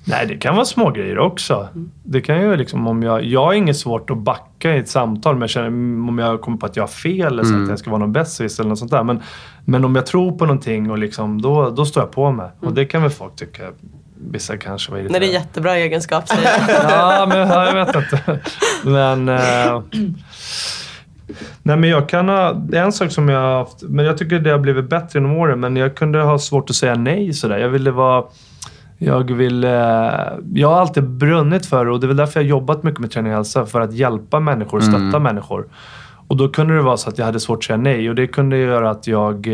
Nej, det kan vara små grejer också. Det kan ju liksom om jag... Jag har inget svårt att backa i ett samtal men jag känner, mm, om jag kommer på att jag har fel eller så att jag ska vara någon besserwisser eller något sånt där. Men, men om jag tror på någonting och liksom, då, då står jag på mig. Och det kan väl folk tycka. Vissa kanske var irriterade. det är jättebra egenskap säger jag. Ja, men ja, jag vet inte. Men... Eh, nej, men jag kan ha... Det är en sak som jag har haft... Men jag tycker det har blivit bättre genom åren. Men jag kunde ha svårt att säga nej sådär. Jag ville vara... Jag vill... Eh, jag har alltid brunnit för det och det är väl därför jag har jobbat mycket med träning och hälsa. För att hjälpa människor och stötta människor. Och då kunde det vara så att jag hade svårt att säga nej och det kunde göra att jag...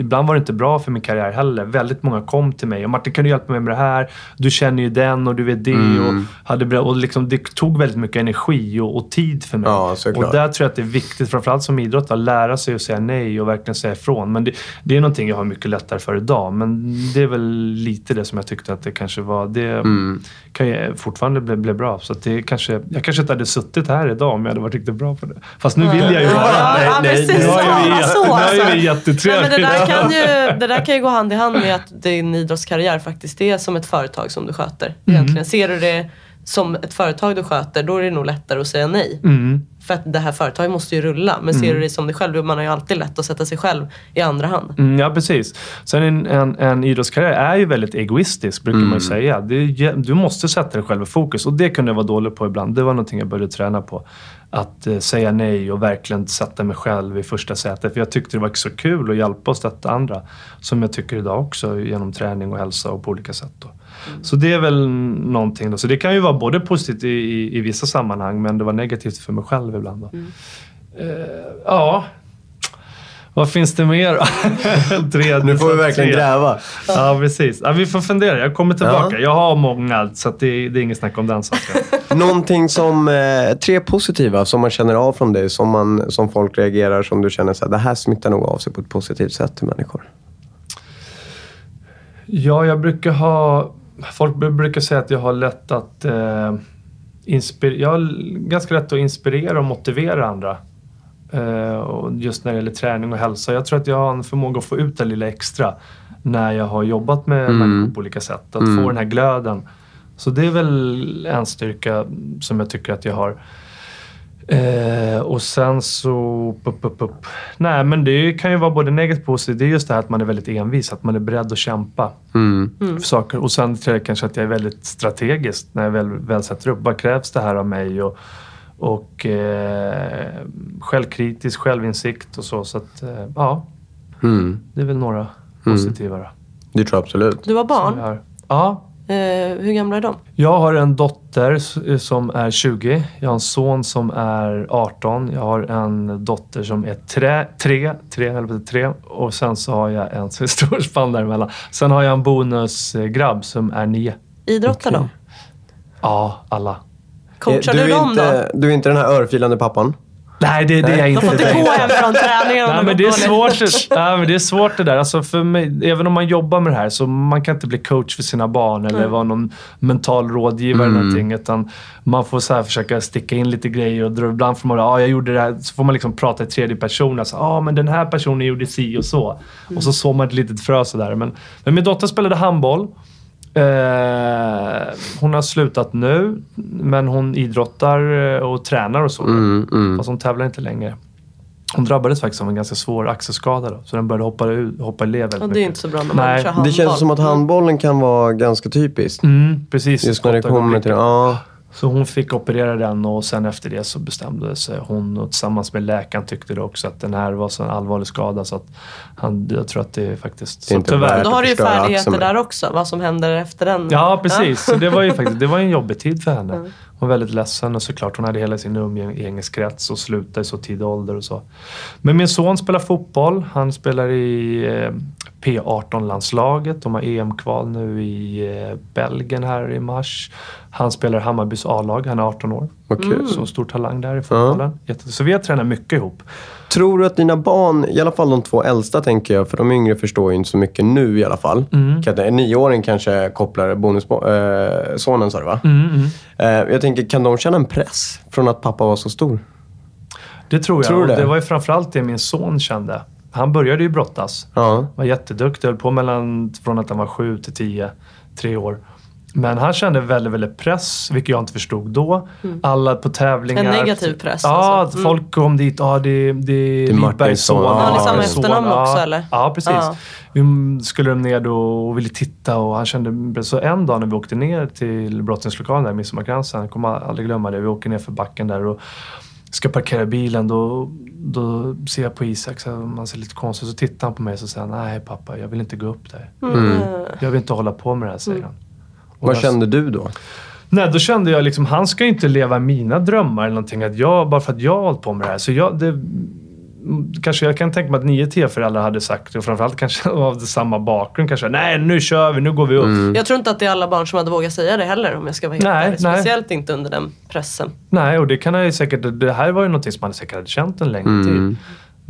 Ibland var det inte bra för min karriär heller. Väldigt många kom till mig och Martin kan du hjälpa mig med det här? Du känner ju den och du vet det. Och, hade, och liksom, det tog väldigt mycket energi och, och tid för mig. Ja, och där tror jag att det är viktigt, framförallt som idrottare, att lära sig att säga nej och verkligen säga ifrån. Men det, det är någonting jag har mycket lättare för idag. Men det är väl lite det som jag tyckte att det kanske var. Det Mm. kan ju fortfarande bli, bli bra. Så att det kanske, jag kanske inte hade suttit här idag om jag hade varit riktigt bra på det. Fast nu vill jag ju vara Ja, nej, nej, precis. Nu har ju vi, Ja, jätte- så, nu har ju alltså. vi Nej, jättetrevligt. Där kan ju, det där kan ju gå hand i hand med att din idrottskarriär faktiskt är som ett företag som du sköter. Egentligen. Ser du det som ett företag du sköter, då är det nog lättare att säga nej. Mm. För att det här företaget måste ju rulla. Men ser du det som dig själv, man har ju alltid lätt att sätta sig själv i andra hand. Mm, ja, precis. Sen en, en, en idrottskarriär är ju väldigt egoistisk, brukar man ju säga. Det du måste sätta dig själv i fokus och det kunde jag vara dålig på ibland. Det var någonting jag började träna på. Att eh, säga nej och verkligen sätta mig själv i första sätet. För jag tyckte det var så kul att hjälpa och stötta andra. Som jag tycker idag också genom träning och hälsa och på olika sätt. Då. Så det är väl någonting. Då. Så det kan ju vara både positivt i, i, i vissa sammanhang men det var negativt för mig själv ibland. Då. Eh, ja, vad finns det mer? Tre, Nu får vi verkligen tre. gräva. Ja, precis. Ja, vi får fundera. Jag kommer tillbaka. Ja. Jag har många, så att det, det är inget snack om den saken. Någonting som, eh, tre positiva som man känner av från dig, som, man, som folk reagerar, som du känner så här, det här smittar nog av sig på ett positivt sätt till människor. Ja, jag brukar ha... Folk brukar säga att jag har lätt att... Eh, inspir- jag har ganska lätt att inspirera och motivera andra. Eh, och just när det gäller träning och hälsa. Jag tror att jag har en förmåga att få ut det lilla extra när jag har jobbat med människor på olika sätt. Att få den här glöden. Så det är väl en styrka som jag tycker att jag har. Eh, och sen så... Upp, upp, upp. Nej, men det kan ju vara både negativt och positivt. Det är just det här att man är väldigt envis. Att man är beredd att kämpa Mm. för saker. Och sen tror jag kanske att jag är väldigt strategisk när jag väl, väl sätter upp. Vad krävs det här av mig? Och, och eh, självkritisk, självinsikt och så. Så att, eh, ja, Mm. det är väl några positiva då. Det tror jag absolut. Du har barn. Ja, Eh, hur gamla är de? Jag har en dotter s- som är 20. Jag har en son som är 18. Jag har en dotter som är tre, tre, tre, eller på tre. Och sen så har jag en så stor spann däremellan. Sen har jag en bonusgrabb som är nio. Idrottar de? Ja, alla. Coachar du, du, är dem inte, då? du är inte den här örfilande pappan? Nej, det, det är jag De inte. får inte Det är gå hem från träningen Nej, de men det är svårt. Ja, men det är svårt det där. Alltså för mig, även om man jobbar med det här så man kan inte bli coach för sina barn eller vara någon mental rådgivare eller någonting. Utan man får så här försöka sticka in lite grejer och dra, ibland får man ja, jag gjorde det här. Så får man liksom prata i tredje person. Alltså, ah, men den här personen gjorde si och så. Och så sår man ett litet frö sådär. Men, men min dotter spelade handboll. Eh, hon har slutat nu, men hon idrottar eh, och tränar och så. Mm, mm. Fast hon tävlar inte längre. Hon drabbades faktiskt av en ganska svår axelskada då, så den började hoppa, ut, hoppa i led väldigt Ja, det är mycket. inte så bra när man Nej. kör handboll. Det känns som att handbollen kan vara ganska typiskt. Mm, precis. Just när det kommer till... Ja. Så hon fick operera den och sen efter det så bestämde sig hon och tillsammans med läkaren tyckte det också att den här var så en allvarlig skada så att han, jag tror att det är faktiskt... Det är så tyvärr. Då har du ju färdigheter där också, vad som händer efter den. Ja, precis. Så det var ju faktiskt det var en jobbig tid för henne. Hon var väldigt ledsen och såklart hon hade hela sin umgängeskrets och slutade i så tidig ålder och så. Men min son spelar fotboll. Han spelar i eh, P18-landslaget. De har EM-kval nu i eh, Belgien här i mars. Han spelar Hammarbys A-lag. Han är 18 år. Kul. Så stor talang där i fotbollen. Jätte- Så vi har tränat mycket ihop. Tror du att dina barn, i alla fall de två äldsta tänker jag, för de yngre förstår ju inte så mycket nu i alla fall. Mm. Kan det- Nioåringen kanske kopplar bonussonen, äh, sonen sa du va? Mm, mm. Eh, jag tänker, kan de känna en press från att pappa var så stor? Det tror jag. Tror det? det var ju framförallt det min son kände. Han började ju brottas. Ja. Var jätteduktig. Höll på mellan, från att han var sju till tio, tre år. Men han kände väldigt, väldigt press, vilket jag inte förstod då. Alla på tävlingar. En negativ press, Ja, alltså. Mm. folk kom dit. Ja, det, det är Det är Lidbergs son. Ja, det är samma efternamn också, eller? Ja, precis. Ja. Vi skulle de ner då och ville titta och han kände... Så en dag när vi åkte ner till brottningslokalen där, Midsommarkransen, jag kommer aldrig glömma det. Vi åker ner för backen där och ska parkera bilen. Då, då ser jag på Isak, så man ser lite konstigt. Så tittar han på mig och så säger nej pappa, jag vill inte gå upp där. Mm. Jag vill inte hålla på med det här, säger han. Vad jag- kände du då? Nej, då kände jag liksom, han ska ju inte leva mina drömmar eller någonting. Att jag, bara för att jag har hållit på med det här. Så jag, det, mm, kanske jag kan tänka mig att nio TF-föräldrar hade sagt, och framförallt kanske av samma bakgrund, kanske nej nu kör vi, nu går vi upp. Jag tror inte att det är alla barn som hade vågat säga det heller om jag ska vara helt Nej, ärlig. nej. Speciellt inte under den pressen. Nej, och det kan jag ju säkert, det här var ju någonting som han säkert hade känt en längre tid.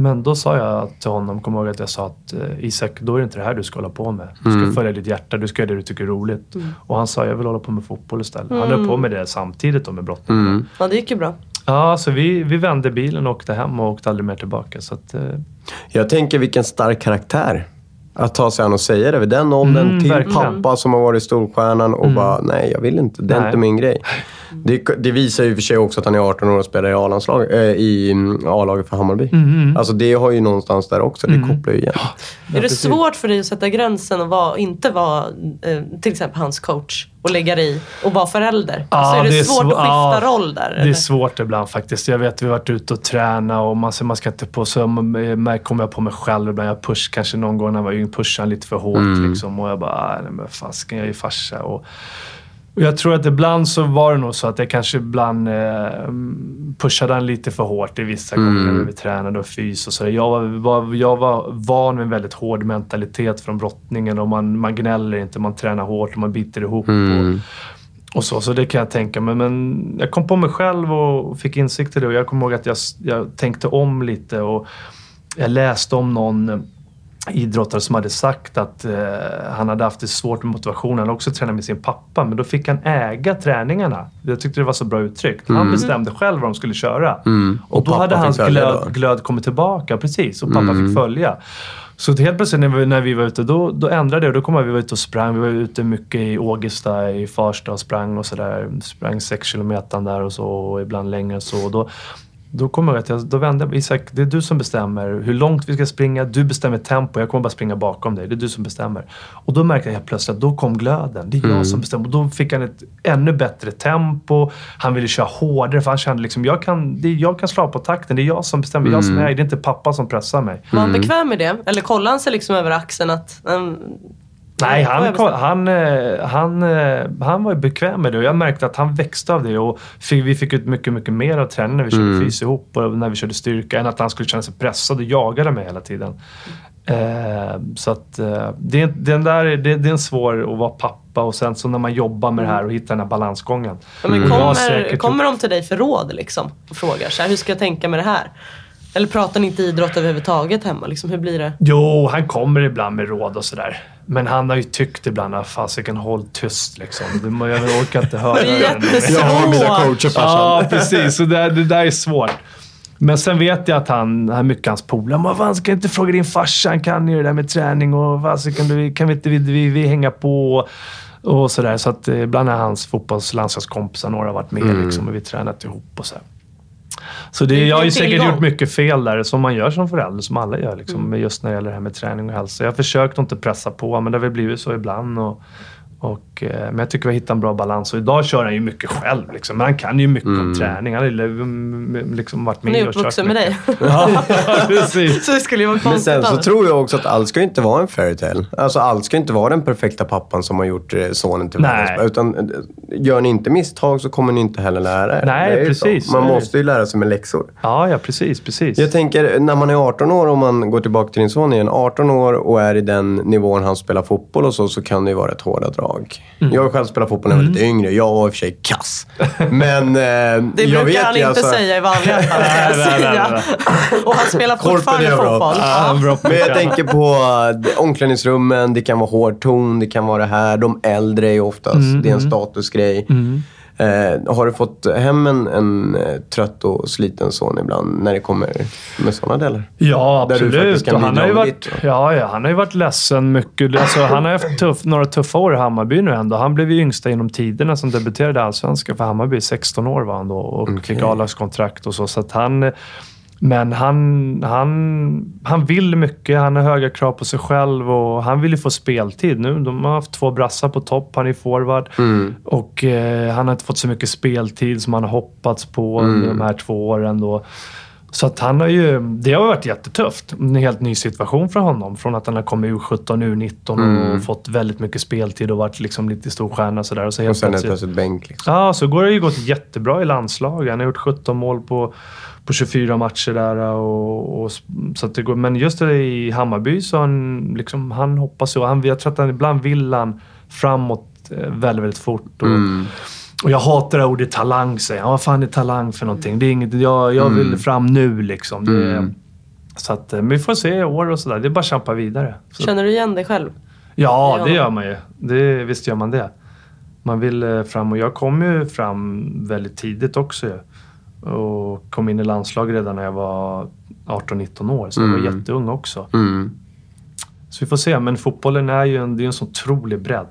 Men då sa jag till honom, kom ihåg att jag sa att eh, Isak, då är det inte det här du ska hålla på med. Du ska följa ditt hjärta, du ska göra det du tycker är roligt. Och han sa, jag vill hålla på med fotboll istället. Han höll på med det samtidigt då med brottning. Ja, det gick ju bra. Ja, så vi, vi vände bilen och åkte hem och åkte aldrig mer tillbaka. Så att, eh, Jag tänker vilken stark karaktär. Att ta sig an och säga det vid den åldern Mm, till verkligen. pappa som har varit storstjärnan och bara, nej jag vill inte. Det är Nej. inte min grej. Det, det visar ju för sig också att han är 18 år och spelar i A-landslag, äh, i mm, A-laget för Hammarby. Mm, Alltså det har ju någonstans där också. Det kopplar ju igen. är det precis. svårt för dig att sätta gränsen och vara, inte vara eh, till exempel hans coach och lägga dig i och vara förälder? alltså är det, svårt svå- att skifta ja, roll där? Det eller? är svårt ibland faktiskt. Jag vet, vi har varit ute och tränat och man, man ska inte på... Så mär- kommer jag på mig själv ibland. Jag push, kanske någon gång när jag var yngre, pushade lite för hårt liksom. Och jag bara, "Ah, nej men fasken, jag är ju farsa. Och, och jag tror att ibland så var det nog så att jag kanske ibland eh, pushade han lite för hårt i vissa gånger när vi tränade och fys och så. Jag var, var, jag var van med en väldigt hård mentalitet från brottningen och man, man gnäller inte, man tränar hårt och man biter ihop. Och, och så, så det kan jag tänka mig. Men jag kom på mig själv och fick insikt i det och jag kommer ihåg att jag, jag tänkte om lite och jag läste om någon idrottare som hade sagt att eh, han hade haft det svårt med motivationen. Han hade också tränat med sin pappa, men då fick han äga träningarna. Jag tyckte det var så bra uttryckt. Han bestämde själv vad de skulle köra. Och, Mm. Och då pappa hade hans glöd, då? Mm. glöd kommit tillbaka, precis. Och pappa fick följa. Så helt plötsligt när vi, när vi var ute, då, då ändrade det. Och då kom vi ute och sprang. Vi var ute mycket i Ågesta, i Farsta och sprang och sådär. Sprang sex kilometer där och så, och ibland längre än så. Och då, Då kommer jag att jag, då vände jag Isak, det är du som bestämmer hur långt vi ska springa. Du bestämmer tempo. Jag kommer bara springa bakom dig. Det är du som bestämmer. Och då märkte jag helt plötsligt att då kom glöden. Det är jag som bestämmer. Och då fick han ett ännu bättre tempo. Han ville köra hårdare för han kände liksom, jag kan, det är, jag kan slå på takten. Det är jag som bestämmer. Jag som är, det är inte pappa som pressar mig. Var han bekväm med det? Eller kollade han sig liksom över axeln att... Um, Nej, han, bestämmer? han, eh, han, eh, han var ju bekväm med det och jag märkte att han växte av det. Och fick, vi fick ut mycket, mycket mer av träningen när vi körde fys ihop och när vi körde styrka än att han skulle känna sig pressad och jagade mig hela tiden. Eh, så att eh, det, är- den där, är- det, det är en svår att vara pappa och sen så när man jobbar med det här och hittar den här balansgången. Ja, men har kommer, kommer de till dig för råd liksom? Och frågar så här, hur ska jag tänka med det här? Eller pratar ni inte idrott överhuvudtaget hemma? Liksom, hur blir det? Jo, han kommer ibland med råd och sådär. Men han har ju tyckt ibland att fasiken håll tyst liksom. Jag orkar inte höra Det är. Jag har mina coacher farsan. Ja, precis. Så det, det där är svårt. Men sen vet jag att han, mycket hans polare. Men vad ska jag inte fråga din farsa? Han kan ju det där med träning och fasiken, kan vi inte vi, vi, vi hänga på? Och, sådär. Så att eh, ibland är hans fotbollslandslagskompisar, några har varit med liksom, och vi har tränat ihop och så. här. Så det, jag har ju säkert gjort mycket fel där, som man gör som förälder, som alla gör. Liksom, Mm. Just när det gäller det här med träning och hälsa. Jag har försökt att inte pressa på, men det har väl blivit så ibland. Och, och, eh, men jag tycker vi har hittat en bra balans. Och idag kör han ju mycket själv. Liksom. Men han kan ju mycket om träning. Han har ju mm, liksom varit med och kört uppvuxen med mycket. dig. Ja, precis. så det skulle ju vara Men konstigt sen så tror jag också att allt ska inte vara en fairytale. Alltså allt ska inte vara den perfekta pappan som har gjort eh, sonen till Nej. världens. Utan eh, gör ni inte misstag så kommer ni inte heller lära er. Nej, precis. så. Man måste ju lära sig med läxor. Ja, ja, precis. precis. Jag tänker, när man är 18 år, om man går tillbaka till din son igen. 18 år och är i den nivån han spelar fotboll och så, så kan det ju vara ett hårda drag. Mm. Jag har själv spelat fotboll när jag var lite yngre. Jag var i och för sig kass. Men eh, Det jag brukar vet han ju inte alltså, säga i vanliga fall, kan jag säga. Och han spelar fortfarande fotboll. Ja, på Men jag tänker på eh, omklädningsrummen, det kan vara hård ton, det kan vara det här. De äldre är oftast, Mm, det är en statusgrej. Eh, har du fått hem en, en eh, trött och sliten son ibland när det kommer med sådana delar? Ja, absolut. han, har ju varit, ja, ja, han har ju varit ledsen mycket. Alltså, han har haft tuff, några tuffa år i Hammarby nu ändå. Han blev ju yngsta inom tiderna som debuterade i Allsvenskan för Hammarby. 16 år var han då och fick A-lagskontrakt och så. så han, men han, han, han vill mycket. Han har höga krav på sig själv och han vill ju få speltid nu. De har haft två brassar på topp. Han är forward. Och eh, han har inte fått så mycket speltid som han har hoppats på under de här två åren. Då. Så att han har ju, det har varit jättetufft. En helt ny situation för honom. Från att han har kommit ur 17, ur 19 och fått väldigt mycket speltid och varit liksom lite stor stjärna och sådär. Och så helt Och sen ett plötsligt- bänk. Liksom. Ja, så går det ju gått jättebra i landslag. Han har gjort 17 mål på, på 24 matcher där. Och, och, så att det går, men just det i Hammarby så han, liksom, han hoppas ju. Han, jag tror att han ibland vill han framåt eh, väldigt, väldigt fort. Och, och jag hatar det här ordet talang, säger han. Vad fan är talang för någonting? Det är inget, jag, jag vill fram nu liksom. Det, är- Så att, men vi får se i år och sådär. Det är bara att kämpa vidare. Så, Känner du igen dig själv? Ja, det gör man ju. Det, visst gör man det. Man vill fram och jag kom ju fram väldigt tidigt också ju. Och kom in i landslaget redan när jag var 18-19 år. Så jag var jätteung också. Mm. Så vi får se. Men fotbollen är ju en, det är en så otrolig bredd.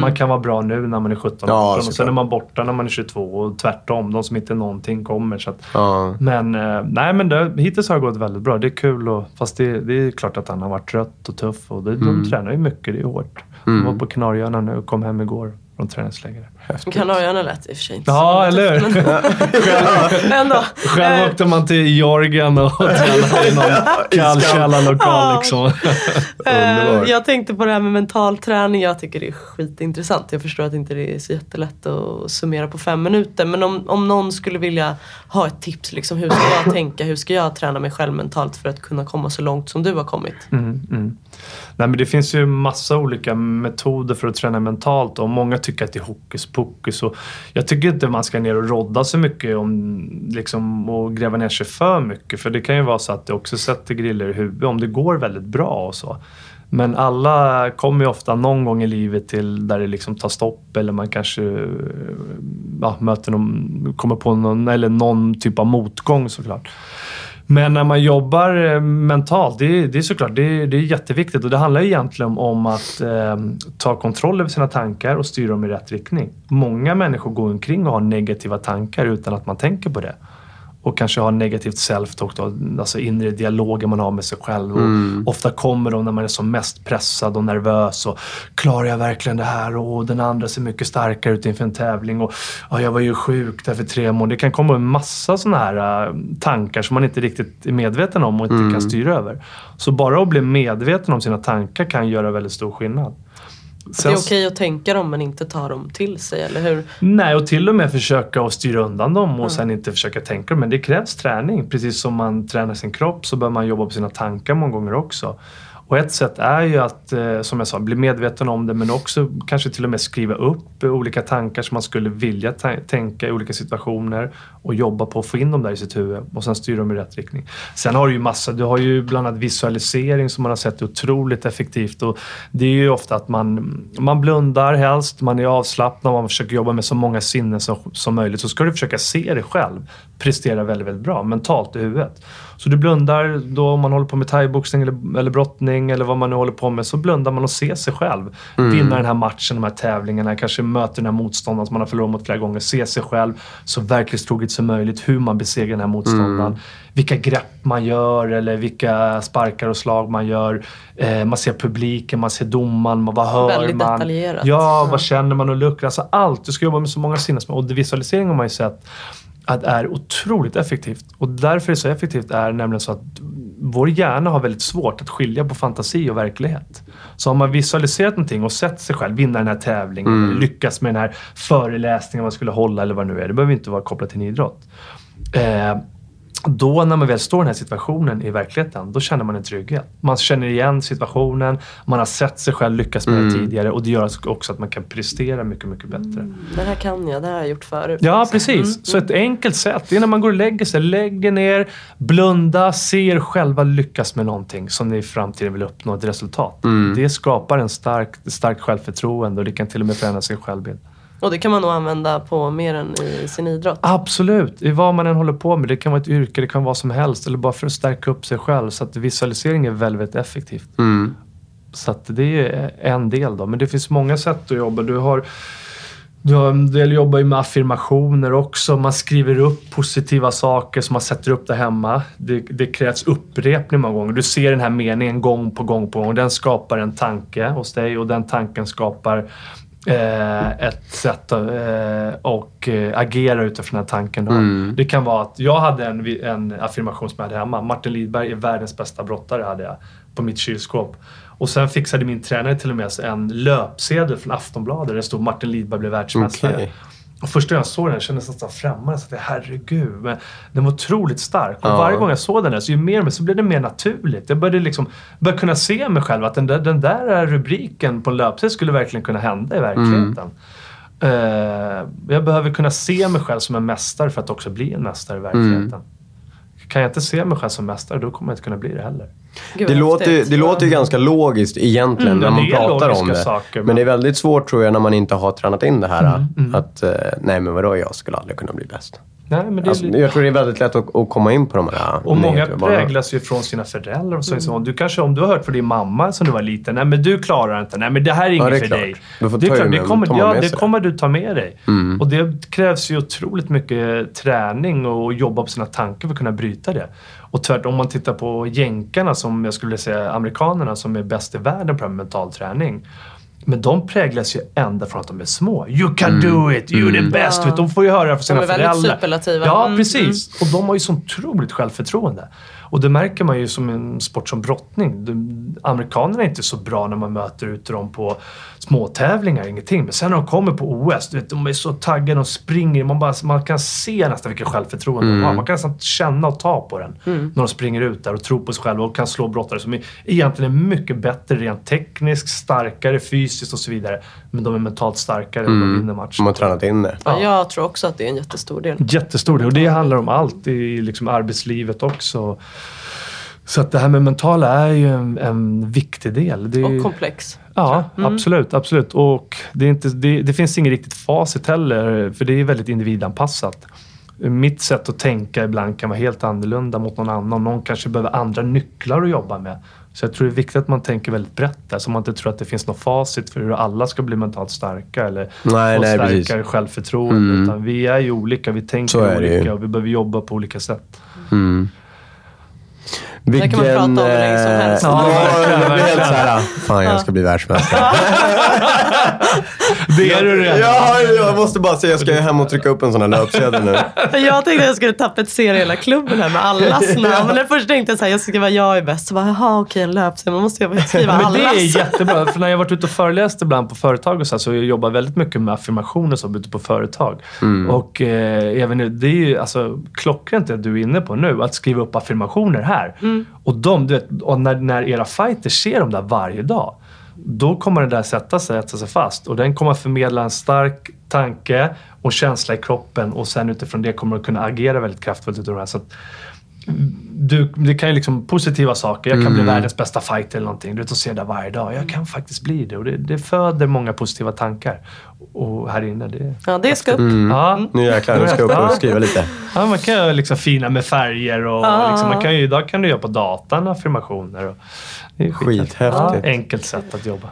Man kan vara bra nu när man är 17-18 Ja, och sen är man borta när man är 22 och tvärtom. De som inte är någonting kommer. Så att, Ja. men eh, nej, men det, hittills har det gått väldigt bra. Det är kul. Och, fast det, det är klart att han har varit trött och tuff. Och det, De tränar ju mycket. Det är hårt. De var på Kanarieöarna nu och kom hem igår från träningsläger. Kanarieöarna lät i och för sig inte Ja, så eller hur? men ändå. Själv Eh, åkte man till Georgien och tränade i någon kall källarlokal liksom. Eh, jag tänkte på det här med mental träning. Jag tycker det är skitintressant. Jag förstår att inte det är så jättelätt att summera på fem minuter. Men om, om någon skulle vilja ha ett tips. Liksom, hur ska jag tänka? Hur ska jag träna mig själv mentalt för att kunna komma så långt som du har kommit? Mm, mm. Nej, men det finns ju massa olika metoder för att träna mentalt och många tycker att det är hokus pokus. Och jag tycker inte man ska ner och rodda så mycket om, liksom, och gräva ner sig för mycket. För det kan ju vara så att det också sätter griller i huvudet om det går väldigt bra och så. Men alla kommer ju ofta någon gång i livet till där det liksom tar stopp eller man kanske ja, möter någon, kommer på någon, eller någon typ av motgång såklart. Men när man jobbar eh, mentalt, det är, det är såklart det det är jätteviktigt och det handlar egentligen om att eh, ta kontroll över sina tankar och styra dem i rätt riktning. Många människor går omkring och har negativa tankar utan att man tänker på det och kanske har negativt self-talk, då, alltså inre dialoger man har med sig själv. Och Ofta kommer de när man är som mest pressad och nervös. Och, Klarar jag verkligen det här? Och den andra ser mycket starkare ut inför en tävling. Och, ja, jag var ju sjuk där för tre månader. Det kan komma en massa sådana här äh, tankar som man inte riktigt är medveten om och inte kan styra över. Så bara att bli medveten om sina tankar kan göra väldigt stor skillnad. Det är okej att tänka dem men inte ta dem till sig, eller hur? Nej, och till och med försöka att styra undan dem och sen inte försöka tänka dem. Men det krävs träning. Precis som man tränar sin kropp så bör man jobba på sina tankar många gånger också. Och ett sätt är ju att, eh, som jag sa, bli medveten om det men också kanske till och med skriva upp olika tankar som man skulle vilja tänka i olika situationer och jobba på att få in dem där i sitt huvud och sen styra dem i rätt riktning. Sen har du ju massa, du har ju bland annat visualisering som man har sett är otroligt effektivt och det är ju ofta att man, man blundar helst, man är avslappnad, man försöker jobba med så många sinnen som, som möjligt. Så ska du försöka se dig själv prestera väldigt, väldigt bra mentalt i huvudet. Så du blundar då om man håller på med thaiboxning eller, eller brottning eller vad man nu håller på med. Så blundar man och ser sig själv. Vinna den här matchen, de här tävlingarna. Kanske möter den här motståndaren som man har förlorat mot flera gånger. Se sig själv så verklighetstroget som möjligt. Hur man besegrar den här motståndaren. Vilka grepp man gör eller vilka sparkar och slag man gör. Eh, man ser publiken, man ser domaren, man, vad hör Väldigt man? detaljerat. Ja, Ja. vad känner man och luktar? Alltså allt. Du ska jobba med så många sinnesmål. Och det visualisering har man ju sett att är otroligt effektivt. Och därför är det så effektivt är nämligen så att vår hjärna har väldigt svårt att skilja på fantasi och verklighet. Så har man visualiserat någonting och sett sig själv vinna den här tävlingen, eller lyckas med den här föreläsningen man skulle hålla eller vad det nu är. Det behöver inte vara kopplat till en idrott. Eh, då när man väl står i den här situationen i verkligheten, då känner man en trygghet. Man känner igen situationen, man har sett sig själv lyckas med det tidigare och det gör också att man kan prestera mycket, mycket bättre. Det här kan jag, det här har jag gjort förut. Ja, precis. Så ett enkelt sätt, det är när man går och lägger sig. Lägger ner, blunda, ser själva lyckas med någonting som ni i framtiden vill uppnå ett resultat. Det skapar en stark, starkt självförtroende och det kan till och med förändra sin självbild. Och det kan man nog använda på mer än i sin idrott. Absolut, i vad man än håller på med. Det kan vara ett yrke, det kan vara vad som helst. Eller bara för att stärka upp sig själv. Så att visualisering är väldigt, effektivt. Så att det är en del då. Men det finns många sätt att jobba. Du har du har en del jobbar ju med affirmationer också. Man skriver upp positiva saker som man sätter upp där hemma. Det, det krävs upprepning många gånger. Du ser den här meningen gång på gång på gång. Den skapar en tanke hos dig och den tanken skapar ett sätt att eh, och, eh, agera utifrån den här tanken. Då. Det kan vara att jag hade en, en affirmation som jag hade hemma. Martin Lidberg är världens bästa brottare hade jag på mitt kylskåp. Och sen fixade min tränare till och med en löpsedel från Aftonbladet där det stod Martin Lidberg blev världsmästare. Okej. Och första gången jag såg den kändes nästan främmande. Så att, herregud, men den var otroligt stark. Och Ja. varje gång jag såg den där, så ju mer så blev det mer naturligt. Jag började liksom började kunna se mig själv att den där, den där rubriken på en löpsedel skulle verkligen kunna hända i verkligheten. Eh, jag behöver kunna se mig själv som en mästare för att också bli en mästare i verkligheten. Kan jag inte se mig själv som mästare, då kommer jag inte kunna bli det heller. Gud, Det låter, det låter ju ganska logiskt egentligen Mm, när ja, man pratar om det. saker, men men- det är väldigt svårt tror jag när man inte har tränat in det här. Mm, Att, eh, nej men vadå, jag skulle aldrig kunna bli bäst. Nej, men det Alltså, lite- jag tror det är väldigt lätt att, att komma in på de här Och många präglas ju från sina föräldrar och så. så. Du kanske, om du har hört från din mamma som du var liten. Nej, men du klarar inte. Nej, men det här är inget det är för klart. dig. Du får det, är klart, det kommer, ja, det kommer du ta med dig. Mm. Och det krävs ju otroligt mycket träning och jobba på sina tankar för att kunna bryta det. Och tvärtom, om man tittar på jänkarna, som jag skulle säga amerikanerna, som är bäst i världen på det mental träning. Men de präglas ju ända från att de är små. You can do it! You're the best! Ja. De får ju höra från sina är väldigt föräldrar. superlativa. Ja, Mm, precis. Och de har ju så otroligt självförtroende. Och det märker man ju som en sport som brottning. De, amerikanerna är inte så bra när man möter ut dem på småtävlingar, ingenting. Men sen när de kommer på OS, du vet, de är så taggade, de springer. Man, bara, man kan se nästan vilket självförtroende de har. Man kan nästan känna och ta på den när de springer ut där och tror på sig själva och kan slå brottare som är, egentligen är mycket bättre rent tekniskt, starkare fysiskt och så vidare. Men de är mentalt starkare och de vinner matchen. Som har tränat in det. Ja, jag tror också att det är en jättestor del. Jättestor del. Och det handlar om allt i liksom arbetslivet också. Så att det här med mentala är ju en, en viktig del. Det är, Och komplex. Ja, absolut. absolut. Och det, är inte, det, det finns inget riktigt facit heller, för det är väldigt individanpassat. Mitt sätt att tänka ibland kan vara helt annorlunda mot någon annan. Någon kanske behöver andra nycklar att jobba med Så jag tror det är viktigt att man tänker väldigt brett där, så man inte tror att det finns något facit för hur alla ska bli mentalt starka eller Nej, få nej, starkare precis. självförtroende. Mm. Utan vi är ju olika, vi tänker det olika och vi behöver jobba på olika sätt. Mm. Där kan man prata om hur länge som eh, helst. Ja, Ja, verkligen, jag blir helt såhär, fan jag ska bli världsmästare. Det är du redan. Ja, jag måste bara säga, jag ska hem och trycka upp en sån här löpsedel nu. Jag tänkte att jag skulle tapetsera hela klubben här med allas namn. Men först tänkte jag så här, jag ska skriva jag är bäst. Så bara, jaha okej en löpsedel. Man måste jag skriva Men det allas. är jättebra. För när jag varit ute och föreläst ibland på företag och så, här, så jag jobbar väldigt mycket med affirmationer så ute på företag. Och eh, även nu, det är ju alltså, klockrent det du är inne på nu. Att skriva upp affirmationer här. Och, de, du vet, och när, när era fighters ser dem där varje dag. Då kommer den där sätta sig, sätta sig fast. Och den kommer förmedla en stark tanke och känsla i kroppen. Och sen utifrån det kommer du kunna agera väldigt kraftfullt utifrån det här. Så att, du, det kan ju liksom positiva saker. Jag kan bli världens bästa fighter eller någonting. Du vet, och se det varje dag. Jag kan faktiskt bli det. Och det, det föder många positiva tankar. Och här inne, det... Ja det ska upp. Ja, Nu jäklar, nu ska jag upp och skriva lite. ja, man kan ju liksom fina med färger och Ja. liksom, man kan ju, idag kan du göra på datan affirmationer. Och, det är skithäftigt. Ja, enkelt sätt att jobba.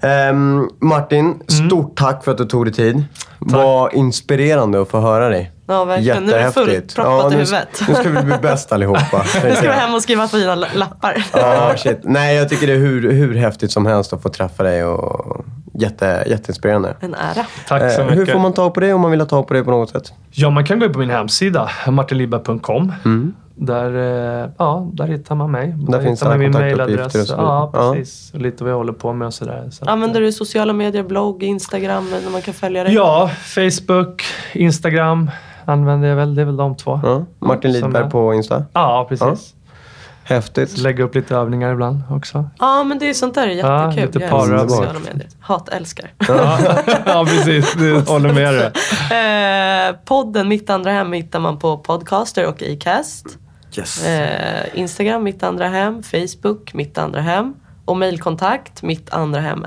Ehm, Martin, stort tack för att du tog dig tid. Vad inspirerande att få höra dig. Ja verkligen. Nu är det fullproppat i nu, huvudet. nu ska vi bli bäst allihopa. Nu ska vi hem och skriva fina la- lappar. Ja, shit. Nej, jag tycker det är hur, hur häftigt som helst att få träffa dig och jätte, jätteinspirerande. En ära. Tack så Eh, mycket. hur får man tag på dig om man vill ha tag på dig på något sätt? Ja, man kan gå in på min hemsida, martinlibberg.com. Där, eh, ja, där hittar man mig. Där, finns hittar man alla min kontaktuppgifter mailadress. och. Ja, Ja. precis. Och lite vad jag håller på med och sådär. Så att, Använder du sociala medier, blogg, Instagram där man kan följa dig? Ja, Facebook, Instagram använder jag väl. Det är väl de två. Ja, Martin Lidberg på Insta. Ja, precis. Häftigt. Lägga upp lite övningar ibland också. Ja men det är sånt där är Ja, jättekul. lite jag älskar sociala medier. Hat älskar. Ja, ja precis. Du håller med dig. Eh, podden Mitt andra hem hittar man på Podcaster och Acast. Yes. Eh, Instagram Mitt andra hem, Facebook Mitt andra hem och mejlkontakt mittandrahem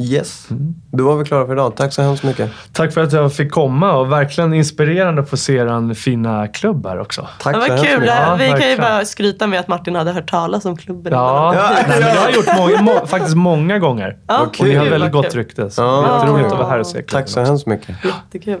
Yes. Då var vi klara för idag. Tack så hemskt mycket. Tack för att jag fick komma och verkligen inspirerande att få se er fina klubb här också. Tack Det så hemskt kul. mycket. Ja, vi kan ju verkligen. bara skryta med att Martin hade hört talas om klubben Ja, innan. Nej, men jag har gjort må, må, faktiskt många gånger. Ja, och ni har väldigt gott rykte. Så Ja, det är kul. att vara här och se klubben Tack så också. hemskt mycket. Jättekul.